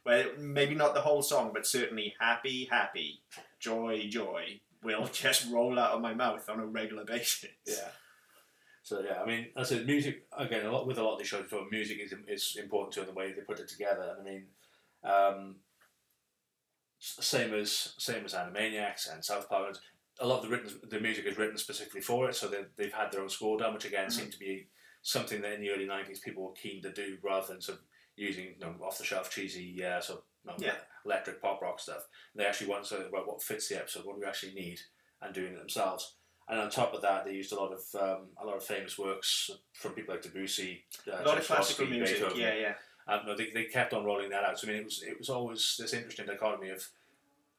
Well, maybe not the whole song, but certainly happy, happy, joy, joy will just roll out of my mouth on a regular basis. Yeah. So yeah, I mean, I said, music again. A lot with a lot of these shows, talk music is is important to the way they put it together. And I mean, um, same as same as Animaniacs and South Park. A lot of the written the music is written specifically for it, so they they've had their own score done, which again Mhm. seemed to be something that in the early nineties people were keen to do, rather than sort of using you know, off the shelf cheesy uh, sort of you know, Yeah. electric pop rock stuff. They actually want to about what fits the episode, what do we actually need, and doing it themselves. And on top of that, they used a lot of um, a lot of famous works from people like Debussy, uh, A lot of classical music, Beethoven. yeah, yeah. Um, no, they, they kept on rolling that out. So I mean, it was it was always this interesting dichotomy of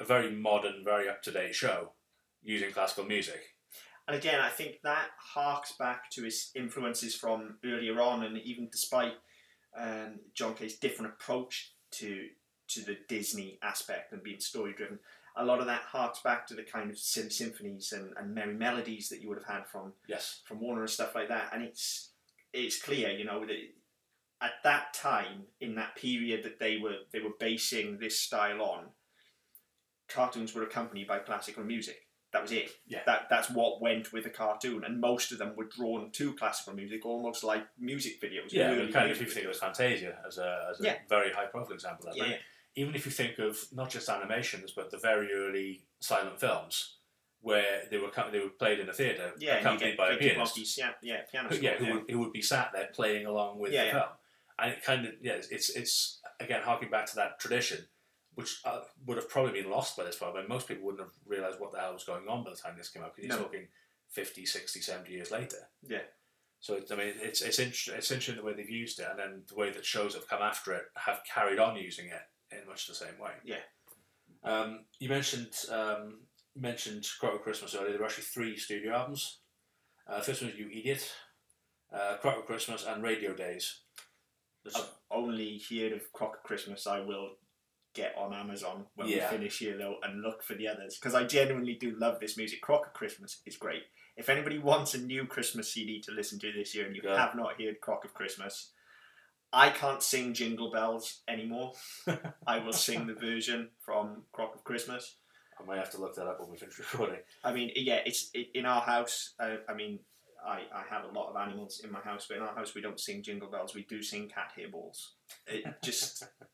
a very modern, very up to date show using classical music. And again, I think that harks back to his influences from earlier on, and even despite um, John K's different approach to to the Disney aspect and being story driven, a lot of that harks back to the kind of symphonies and, and merry melodies that you would have had from Yes. from Warner and stuff like that. And it's it's clear, you know, that at that time in that period that they were they were basing this style on, cartoons were accompanied by classical music. That was it. Yeah. That that's what went with a cartoon, and most of them were drawn to classical music, almost like music videos. Yeah, early kind of if you think of Fantasia as a, as a Yeah. very high profile example of that. Yeah, yeah. Even if you think of not just animations, but the very early silent films where they were they were played in a theatre, Yeah, accompanied by a pianist. Blonky's, yeah, yeah, piano who, yeah, who, Would, who would be sat there playing along with the film, and it kind of yeah, it's it's again harking back to that tradition, which uh, would have probably been lost by this point. But most people wouldn't have realised what the hell was going on by the time this came out because you're No. talking 50, 60, 70 years later. Yeah. So it's, I mean, it's it's, int- it's interesting the way they've used it, and then the way that shows have come after it have carried on using it in much the same way. Yeah. Um, you mentioned um, mentioned Crock O' Christmas earlier. There were actually three studio albums. Uh, first one was You Idiot, uh, Crock O' Christmas, and Radio Days. There's- I've only heard of Crock O' Christmas. I will get on Amazon when Yeah. we finish here though and look for the others because I genuinely do love this music. Crock O' Christmas is great. If anybody wants a new Christmas CD to listen to this year and you Yeah. have not heard Crock O' Christmas, I can't sing Jingle Bells anymore. I will sing the version from Crock O' Christmas. I might have to look that up when we finish recording. I mean, yeah, it's i in our house. Uh, I mean, I, I have a lot of animals in my house, but in our house we don't sing jingle bells. We do sing cat hairballs. It just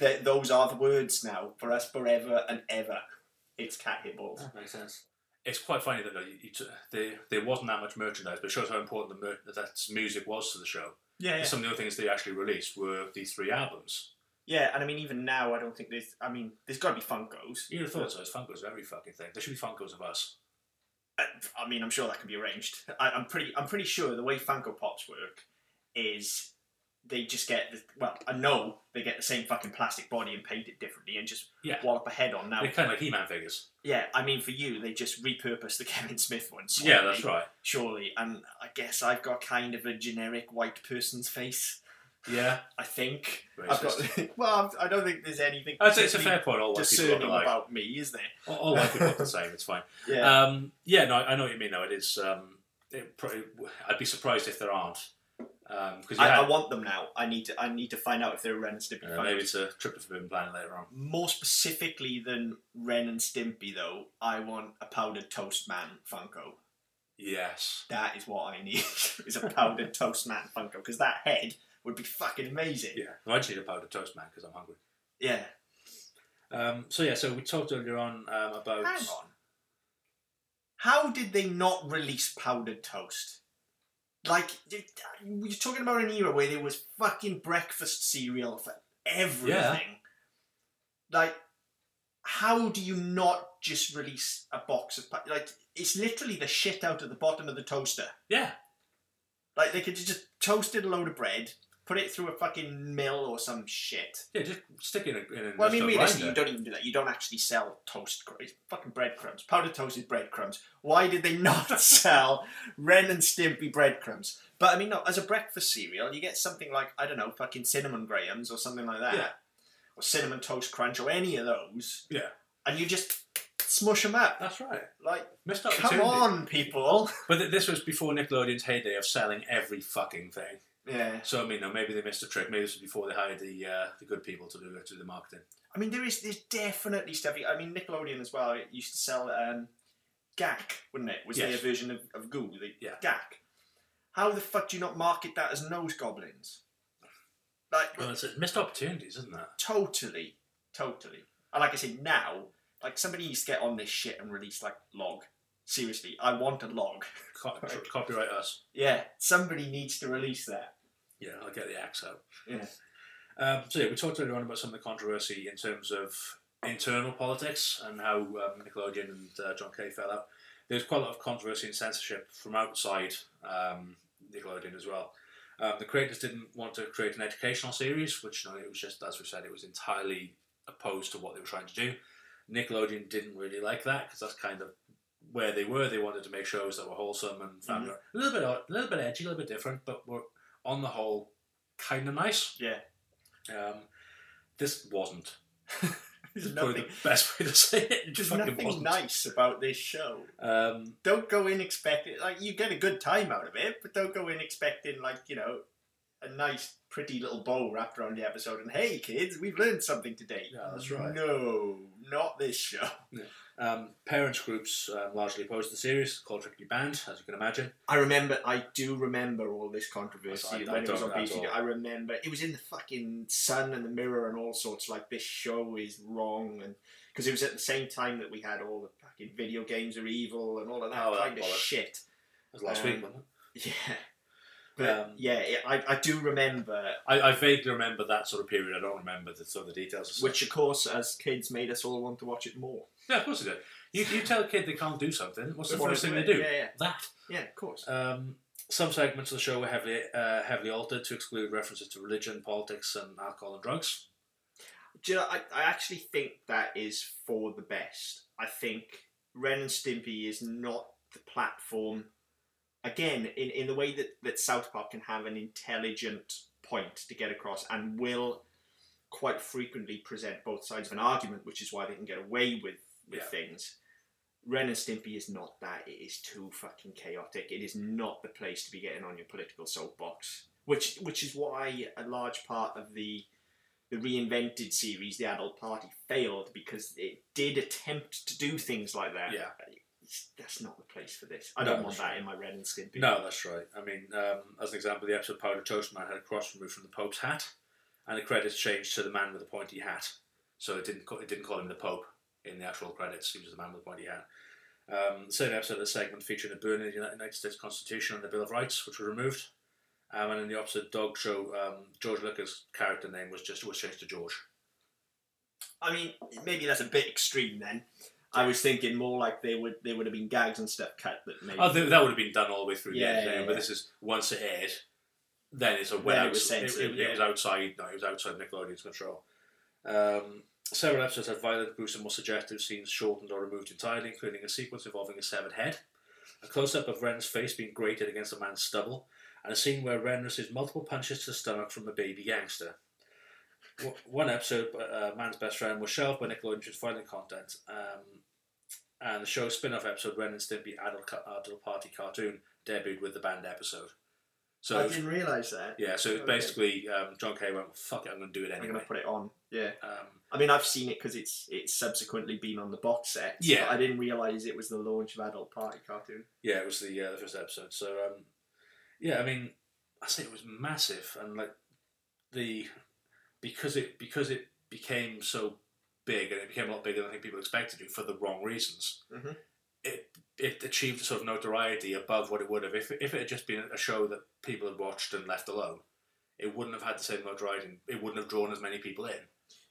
th- those are the words now for us forever and ever. It's cat hairballs. That makes sense. It's quite funny that though, you, you t- there, there wasn't that much merchandise, but it shows how important the mer- that music was to the show. Yeah, yeah, Some of the other things they actually released were these three albums. yeah. And I mean, even now, I don't think there's. I mean, there's got to be Funkos. You'd have thought so. It's Funkos of every fucking thing. There should be Funkos of us. Uh, I mean, I'm sure that can be arranged. I, I'm pretty. I'm pretty sure the way Funko Pops work is they just get the, well. I know they get the same fucking plastic body and paint it differently and just Yeah. wallop a head on. Now, They're kind of like He-Man figures. yeah, I mean for you, they just repurpose the Kevin Smith ones. Yeah, that's right. Surely, and I guess I've got kind of a generic white person's face. Yeah, I think I've got. well, I don't think there's anything. I'd say it's a fair point. All white people discerning alike. about me, is there? All, all white people look the same. It's fine. Yeah. Um, yeah, no, I I know what you mean. Though it is. Um, it probably, I'd be surprised if there aren't. Because I, I want them now. I need to. I need to find out if they're Ren and Stimpy. uh, maybe it's a trip to Forbidden Planet later on. More specifically than Ren and Stimpy, though, I want a powdered toast man Funko. Yes. That is what I need. is a powdered toast man Funko because that head would be fucking amazing. Yeah. Well, I just need a powdered toast man because I'm hungry. Yeah. Um, so yeah, so we talked earlier on um, about. Hang on. How did they not release powdered toast? Like, you're talking about an era where there was fucking breakfast cereal for everything. Yeah. Like, how do you not just release a box of like? It's literally the shit out of the bottom of the toaster. Yeah. Like they could just toasted a load of bread, put it through a fucking mill or some shit. Yeah, just stick it in a. In a Well, I mean, realistically, you don't even do that. You don't actually sell toast. It's fucking breadcrumbs. Powdered toasted breadcrumbs. Why did they not sell Ren and Stimpy breadcrumbs? But I mean, no, as a breakfast cereal, you get something like I don't know, fucking cinnamon grahams or something like that, Yeah. or cinnamon toast crunch or any of those, Yeah. and you just smush them up. That's right. Like, Missed come on, people. But th- this was before Nickelodeon's heyday of selling every fucking thing. Yeah. So I mean, no, maybe they missed a trick. Maybe this was before they hired the uh, the good people to do to do the marketing. I mean, there is there's definitely stuff. I mean, Nickelodeon as well. It used to sell um, Gak, wouldn't it? Was Yes. their version of, of Goo, the Yeah. Gak. How the fuck do you not market that as nose goblins? Like Well, it's a missed opportunities, isn't that? totally, totally. And like I say, now, like somebody needs to get on this shit and release like log. Seriously, I want a log. Co- copyright us. Yeah, somebody needs to release that. Yeah, I'll get the axe out. Yeah. Um, so yeah, we talked earlier on about some of the controversy in terms of internal politics and how um, Nickelodeon and uh, John K fell out. There's quite a lot of controversy and censorship from outside um, Nickelodeon as well. Um, the creators didn't want to create an educational series, which it was just as we said, it was entirely opposed to what they were trying to do. Nickelodeon didn't really like that because that's kind of where they were. They wanted to make shows that were wholesome and family, a little bit, a little bit edgy, a little bit different, but were on the whole kind of nice. Yeah. Um, this wasn't. this is probably the best way to say it. It There's nothing wasn't. nice about this show. Um, Don't go in expecting like you get a good time out of it, but don't go in expecting like you know a nice, pretty little bow wrapped around the episode. And hey, kids, we've learned something today. Yeah, that's right. No, not this show. Um, parents groups um, largely opposed the series, called strictly banned, as you can imagine. I remember, I do remember all this controversy I- I when it was on don't at BTV. all. I remember it was in the fucking Sun and the Mirror and all sorts. Like this show is wrong, and because it was at the same time that we had all the fucking video games are evil and all of that Oh, that kind of shit. It was last Um, week, wasn't it? Yeah, but Um, yeah, I I do remember, I, I vaguely remember that sort of period. I don't remember the sort of details. Of stuff. which of course as kids made us all want to watch it more. Yeah, of course it did. You, you tell a kid they can't do something. What's the They first thing do they it. do? Yeah, yeah. That. Yeah, of course. Um, some segments of the show were heavily uh, heavily altered to exclude references to religion, politics, and alcohol and drugs. Do you know, I, I actually think that is for the best. I think Ren and Stimpy is not the platform, again, in, in the way that, that South Park can have an intelligent point to get across and will quite frequently present both sides of an argument, which is why they can get away with, with Yeah. things. Ren and Stimpy is not that. It is too fucking chaotic. It is not the place to be getting on your political soapbox. Which which is why a large part of the the reinvented series, The Adult Party, failed because it did attempt to do things like that. Yeah. That's not the place for this. I No, don't want that right. in my Ren and Stimpy. No, that's right. I mean, um, as an example, the episode Powder Toast Man had a cross removed from the Pope's hat, and the credits changed to the man with the pointy hat. So it didn't it didn't call him the Pope in the actual credits. He was the man with the pointy hat. Um, the same episode of the segment featured a burn in the United States Constitution and the Bill of Rights, which were removed. Um, and in the opposite dog show, um, George Liquor's character name was just was changed to George. I mean, maybe that's a bit extreme then. I was thinking more like they would they would have been gags and stuff cut that maybe. Oh, that would have been done all the way through Yeah, the editing, yeah, but this is once it aired, then it's a well it was it, it- yeah. it was outside. No, it was outside Nickelodeon's control. Um, several episodes had violent, gruesome, or suggestive scenes shortened or removed entirely, including a sequence involving a severed head, a close-up of Ren's face being grated against a man's stubble, and a scene where Ren receives multiple punches to the stomach from a baby gangster. One episode, uh, Man's Best Friend, was shelved by Nickelodeon due violent content, um, and the show's spin-off episode, Ren and Stimpy Adult, Adult Party Cartoon, debuted with the banned episode. So I didn't realise that. yeah, so Okay. basically, um, John K went, "Fuck it, I'm going to do it anyway." I'm gonna put it on. Yeah. Um, I mean, I've seen it because it's it's subsequently been on the box set. Yeah. but I didn't realise it was the launch of Adult Party cartoon. yeah, it was the uh, the first episode. So um, yeah, I mean, I say it was massive, and like the because it because it became so big and it became a lot bigger than I think people expected to for the wrong reasons. Mhm. It it achieved a sort of notoriety above what it would have if if it had just been a show that people had watched and left alone. It wouldn't have had the same notoriety. It wouldn't have drawn as many people in.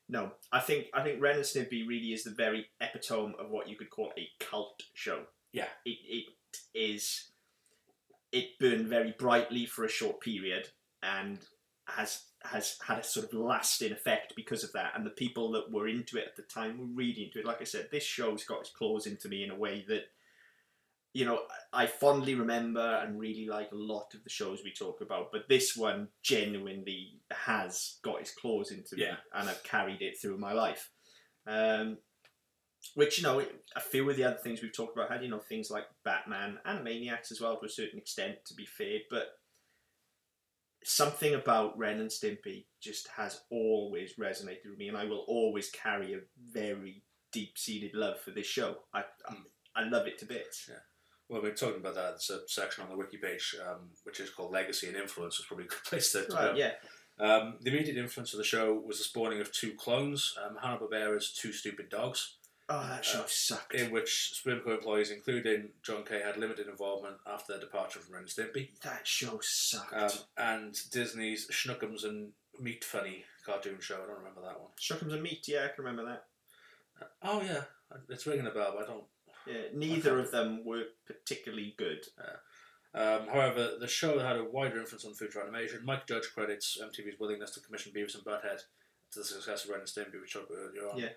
No, I think I think Ren and Stimpy really is the very epitome of what you could call a cult show. Yeah. It it is. It burned very brightly for a short period and has has had a sort of lasting effect because of that. And the people that were into it at the time were really into it. Like I said, this show's got its claws into me in a way that you know, I fondly remember and really like a lot of the shows we talk about, but this one genuinely has got its claws into me, Yeah. and I've carried it through my life. Um, which you know, a few of the other things we've talked about had you know things like Batman Animaniacs as well to a certain extent, to be fair, but something about Ren and Stimpy just has always resonated with me, and I will always carry a very deep-seated love for this show. I I, I love it to bits. Yeah. Well, we're talking about that. There's a section on the wiki page um, which is called Legacy and Influence. It's probably a good place to. Right, go. yeah. Um, the immediate influence of the show was the spawning of two clones, um, Hanna-Barbera's Two Stupid Dogs, Oh, that show Uh, sucked. in which Spümcø employees, including John K, had limited involvement after their departure from Ren and Stimpy, that show sucked. um, and Disney's Shnookums and Meat Funny cartoon show. I don't remember that one. Shnookums and Meat, yeah, I can remember that. Oh yeah, it's ringing a bell, but I don't Yeah, neither of them were particularly good. Um, however, the show had a wider influence on future animation. Mike Judge credits MTV's willingness to commission Beavis and Butthead to the success of Ren and Stimpy, which we talked earlier on. Yeah.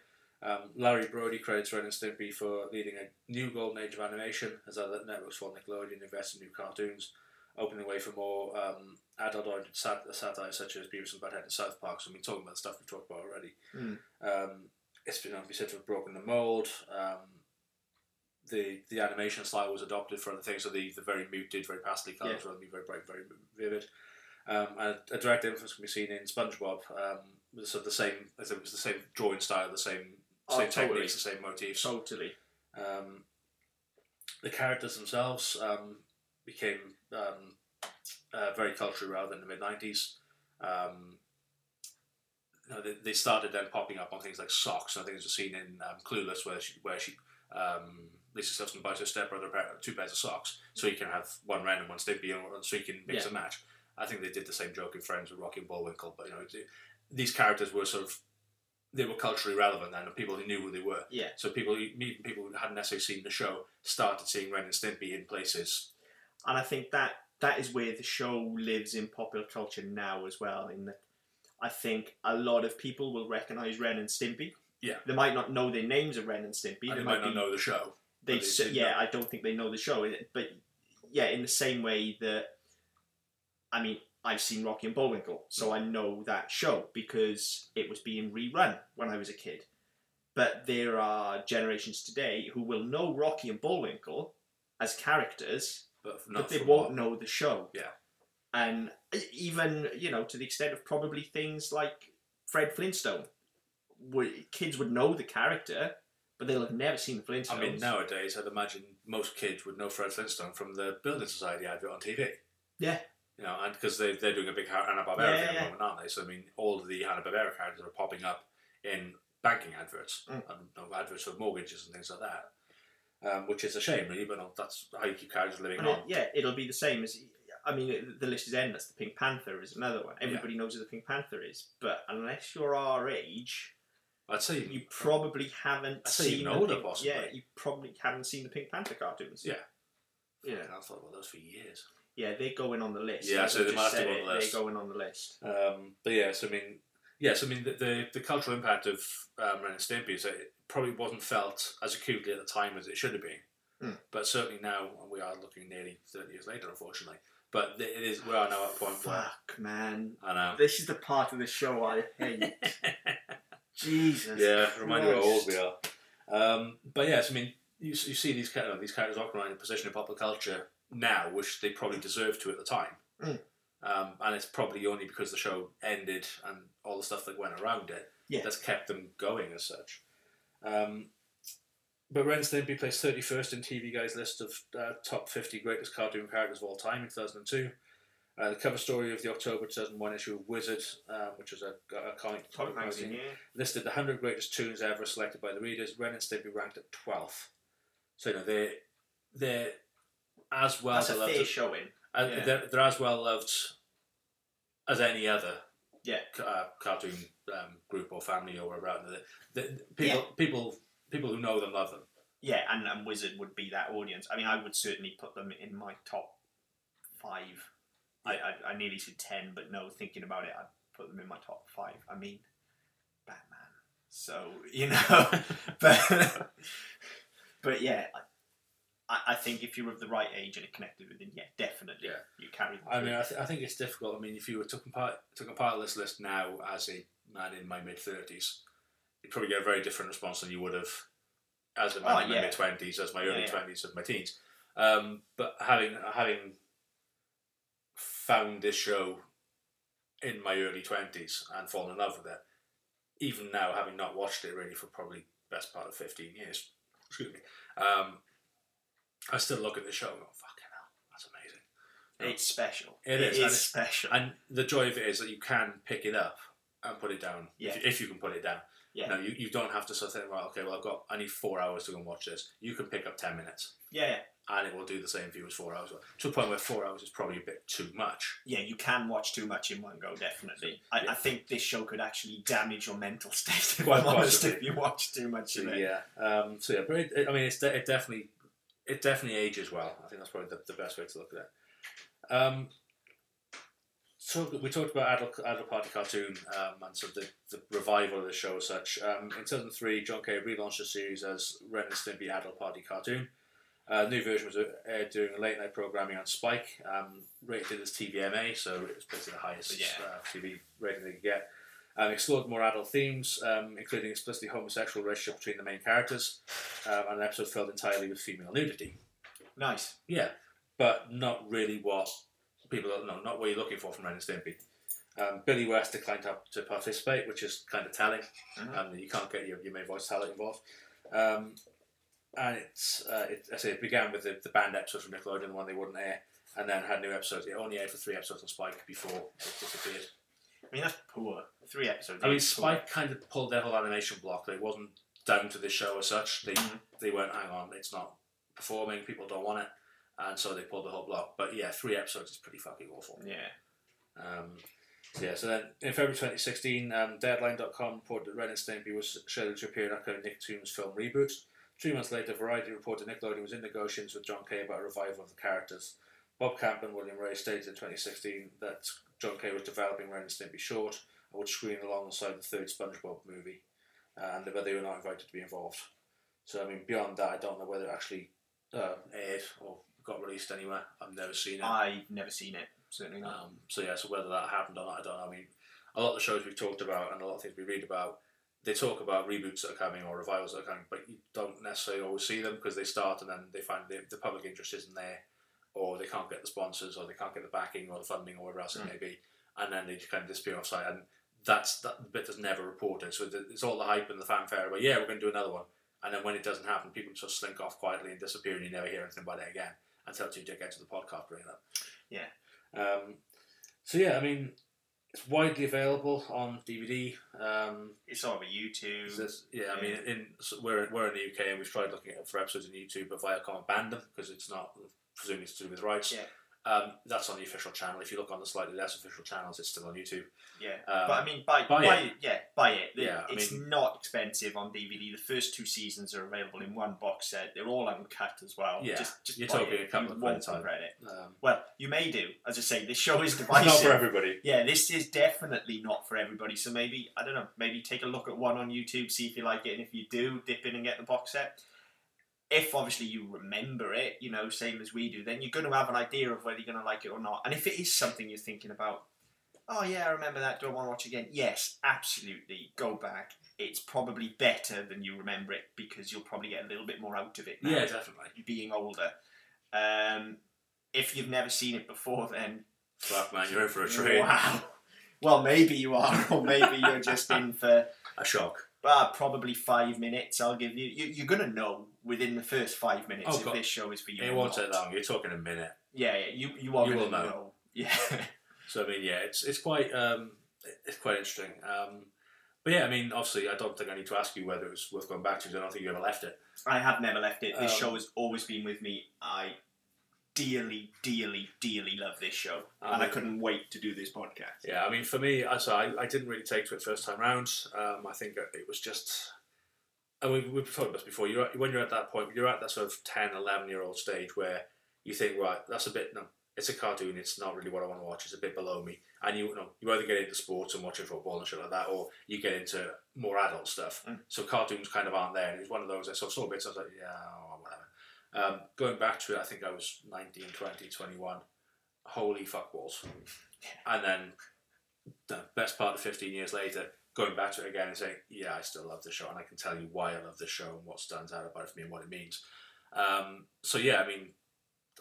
Um, Larry Brody credits Ren and Stimpy for leading a new golden age of animation as other networks for Nickelodeon invest in new cartoons, opening the way for more um, adult-oriented sat- satire such as Beavis and Butthead and South Park. So, I mean, talking about the stuff we've talked about already. Mm. Um, it's been obviously said to have broken the mold. Um, the the animation style was adopted for other things, so the, the very muted, very pastel colours Yeah. rather than be very bright, very vivid. Um, and a direct influence can be seen in SpongeBob. Um, of the same, as it was the same drawing style, the same Oh, same totally. techniques, the same motifs. Totally. Um, the characters themselves um, became um, uh, very culturally relevant in the mid '90s. Um, you know, they, they started then popping up on things like socks. I think there's a scene in um, Clueless where she, where she um, Lisa Simpson buys her stepbrother a pair, two pairs of socks so he can have one and one Stimpy, and so he can mix Yeah. and match. I think they did the same joke in Friends with Rocky and Bullwinkle, but you know, these characters were sort of they were culturally relevant then, and people who knew who they were. Yeah. So people, even people who hadn't necessarily seen the show, started seeing Ren and Stimpy in places. and I think that that is where the show lives in popular culture now as well. In that, I think a lot of people will recognise Ren and Stimpy. Yeah. they might not know their names of Ren and Stimpy. And They they might not be, know the show. They, yeah. I don't think they know the show. But yeah, in the same way that, I mean, I've seen Rocky and Bullwinkle, so mm. I know that show because it was being rerun when I was a kid. But there are generations today who will know Rocky and Bullwinkle as characters, But, but they won't what- know the show. Yeah. And uh, even, you know, to the extent of probably things like Fred Flintstone. Where kids would know the character, but they'll have never seen the Flintstones. I mean, nowadays, I'd imagine most kids would know Fred Flintstone from the Building Society advert on TV. Yeah. You know, and because they, they're doing a big Hanna Barbera Yeah, thing at yeah. the moment, aren't they? So, I mean, all of the Hanna Barbera characters are popping up in banking adverts, Mm. and you know, adverts for mortgages and things like that. Um, which is a shame, really, but no, that's how you keep characters living And on. it, yeah, it'll be the same as. I mean, the list is endless. The Pink Panther is another one. Everybody knows who the Pink Panther is, but unless you're our age, I'd say you probably haven't I'd say seen. older, Pink- possibly. Yeah, you probably haven't seen the Pink Panther cartoons. Yeah. Yeah, I've thought about those for years. Yeah, they're going on the list. Yeah, so they might have to said go on the list. They're going on the list. Um, but yes, I mean, yes, I mean the the, the cultural impact of um, Ren and Stimpy is that it probably wasn't felt as acutely at the time as it should have been. Mm. But certainly now, we are looking nearly thirty years later, unfortunately. But it is we are now at a point where Fuck, man. I know. This is the part of the show I hate. Jesus. yeah, remind you how old we are. Um, but yes, I mean, you, you see these kind of these characters occupying a position in popular culture now, which they probably deserved to at the time. Mm. Um, and it's probably only because the show ended and all the stuff that went around it Yeah. that's kept them going as such. Um, but Ren Stimpy placed 31st in TV Guide's list of uh, top 50 greatest cartoon characters of all time in 2002. Uh, the cover story of the October 2001 issue of Wizard, uh, which was a, a comic, Comic magazine, yeah. listed the 100 greatest toons ever selected by the readers. Ren and Stimpy ranked at 12th. So, you know, they're, they're as well That's a fair showing. uh, yeah. they're, they're as well loved as any other Yeah. uh, cartoon um, group or family or whatever. The, the, people, people, people who know them love them. Yeah, and, and Wizard would be that audience. I mean, I would certainly put them in my top five. I, I, I nearly said ten, but no, thinking about it, I'd put them in my top five. I mean, Batman. So, you know, but, but yeah, I, I think if you're of the right age and it connected with them, yeah, definitely, Yeah. you carry them I through. mean, I, th- I think it's difficult. I mean, if you were to compile, part of this list now as a man in my mid 30s, you'd probably get a very different response than you would have as a man Oh, in my yeah. mid 20s, as my early Yeah, yeah. 20s, as my teens. Um, but having having found this show in my early 20s and fallen in love with it, even now, having not watched it really for probably best part of 15 years, excuse me, um, I still look at the show and go, fucking hell, that's amazing. it's special. It is, and it- special. And the joy of it is that you can pick it up and put it down. Yeah. If, if you can put it down. Yeah. No, you, you don't have to sort of think, well, okay, well, I've got, I need four hours to go and watch this. You can pick up 10 minutes yeah, yeah. and it will do the same for you as four hours. To a point where four hours is probably a bit too much. yeah, you can watch too much in one go, definitely. I, I think this show could actually damage your mental state, if Quite I'm honest, possibly. if you watch too much So, of it. yeah. Um, so, yeah, but it, it- I mean, it's de- it definitely, it definitely ages well. I think that's probably the, the best way to look at it. Um, talk, we talked about adult, adult party cartoon um, and sort of the, the revival of the show as such. Um, in 2003, John K relaunched the series as Ren and Stimpy Adult Party Cartoon. Uh, new version was aired during a late night programming on Spike, um, rated as TVMA, so it was basically the highest Yeah. uh, TV rating they could get. Um, explored more adult themes, um, including explicitly homosexual relationship between the main characters, um, and an episode filled entirely with female nudity. Nice. Yeah, but not really what people no, not what you're looking for from Ren and Stimpy. Um, Billy West declined to, to participate, which is kind of telling. Mhm. Um, you can't get your, your main voice talent involved. Um, and it's, uh, it, I say it began with the, the banned episodes from Nickelodeon, the one they wouldn't air, and then had new episodes. It only aired for three episodes on Spike before it disappeared. I mean, that's poor. Three episodes. I mean. Spike kind of pulled their whole animation block. They wasn't down to the show as such. They Mhm. they went, hang on, it's not performing. People don't want it, and so they pulled the whole block. But yeah, three episodes is pretty fucking awful. Yeah. Um, so yeah, so then in February 2016, um, Deadline.com reported that Ren and Stimpy was scheduled to appear in upcoming Nicktoons film reboot. Three months later, Variety reported Nickelodeon was in negotiations with John K about a revival of the characters. Bob Camp and William Wray stated in 2016 that John K was developing Ren and Stimpy short would screen alongside the third SpongeBob movie, uh, and but they were not invited to be involved. So I mean, beyond that, I don't know whether it actually uh, aired or got released anywhere. I've never seen it. I've never seen it. Certainly not. Um, so yeah, so whether that happened or not, I don't know. I mean, a lot of the shows we've talked about and a lot of things we read about, they talk about reboots that are coming or revivals that are coming, but you don't necessarily always see them because they start and then they find the, the public interest isn't there, or they can't get the sponsors, or they can't get the backing or the funding or whatever else it Mm. may be, and then they just kind of disappear off site. And that's that bit that's never reported. So it's all the hype and the fanfare about yeah, we're going to do another one, and then when it doesn't happen, people just slink off quietly and disappear, and you never hear anything about it again until two dickheads of the podcast bring it up. Yeah. Um, so yeah, I mean, it's widely available on DVD. Um, It's on YouTube. there's- yeah, I mean, in so we're we're in the UK and we've tried looking at for episodes on YouTube, but Viacom banned them because it's not presumably it's to do with rights. Yeah. Um, that's on the official channel. If you look on the slightly less official channels, it's still on YouTube. Yeah, Um, but I mean, buy, buy buy, it. it. Yeah, buy it. Yeah, I it's mean- not expensive on DVD. The first two seasons are available in one box set. They're all uncut as well. Yeah, just, just you're buy talking it. a couple you of won't quid a time. regret it. Um, Well, you may do. As I say, this show is divisive. not for everybody. yeah, this is definitely not for everybody. So maybe I don't know. Maybe take a look at one on YouTube, see if you like it, and if you do, dip in and get the box set. If obviously you remember it, you know, same as we do, then you're going to have an idea of whether you're going to like it or not. And if it is something you're thinking about, oh yeah, I remember that. Do I want to watch again? Yes, absolutely. Go back. It's probably better than you remember it because you'll probably get a little bit more out of it. Now Yeah, definitely. being older. Um, if you've never seen it before, then Fuck man, you're in for a treat. Wow. Well, maybe you are, or maybe you're just in for A shock. Uh, probably five minutes. I'll give you. you you're gonna know within the first five minutes Oh, if God. this show is for you. It won't not. take long. You're talking a minute. Yeah, yeah. You you are You will know. Yeah. So I mean, yeah, it's it's quite um, it's quite interesting. Um, but yeah, I mean, obviously, I don't think I need to ask you whether it was worth going back to. 'cause I don't think you ever left it. I have never left it. This Um, show has always been with me. I dearly, dearly, dearly love this show, and I couldn't wait to do this podcast. Yeah, I mean, for me, I so I, I didn't really take to it first time round. Um, I think it was just. And we, we've talked about this before. You're at, when you're at that point, you're at that sort of 10, 11 year old stage where you think, right, that's a bit. No, it's a cartoon. It's not really what I want to watch. It's a bit below me. And you, you know, you either get into sports and watching football and shit like that, or you get into more adult stuff. Mm. So cartoons kind of aren't there. And it was one of those. I saw, saw bits. I was like, yeah. Um, going back to it, I think I was 19, 20, 21. Holy fuck balls. And then the best part of 15 years later, going back to it again and saying, yeah, I still love the show, and I can tell you why I love the show and what stands out about it for me and what it means. Um, so yeah, I mean,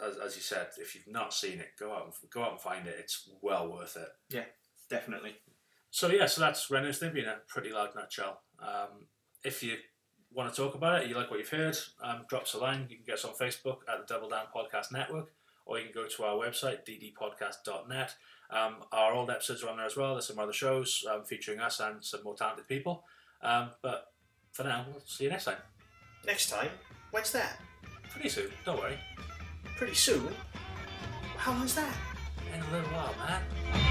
as, as you said, if you've not seen it, go out and go out and find it. It's well worth it. Yeah, definitely. So yeah, so that's Ren and Stimpy in a pretty loud nutshell. Um, if you want to talk about it, you like what you've heard, um, drop us a line. You can get us on Facebook at the Double Down Podcast Network, or you can go to our website, ddpodcast.net. Um, our old episodes are on there as well. There's some other shows um, featuring us and some more talented people. Um, but for now, we'll see you next time. Next time, when's that? Pretty soon, don't worry. Pretty soon. How long's that? In a little while, man.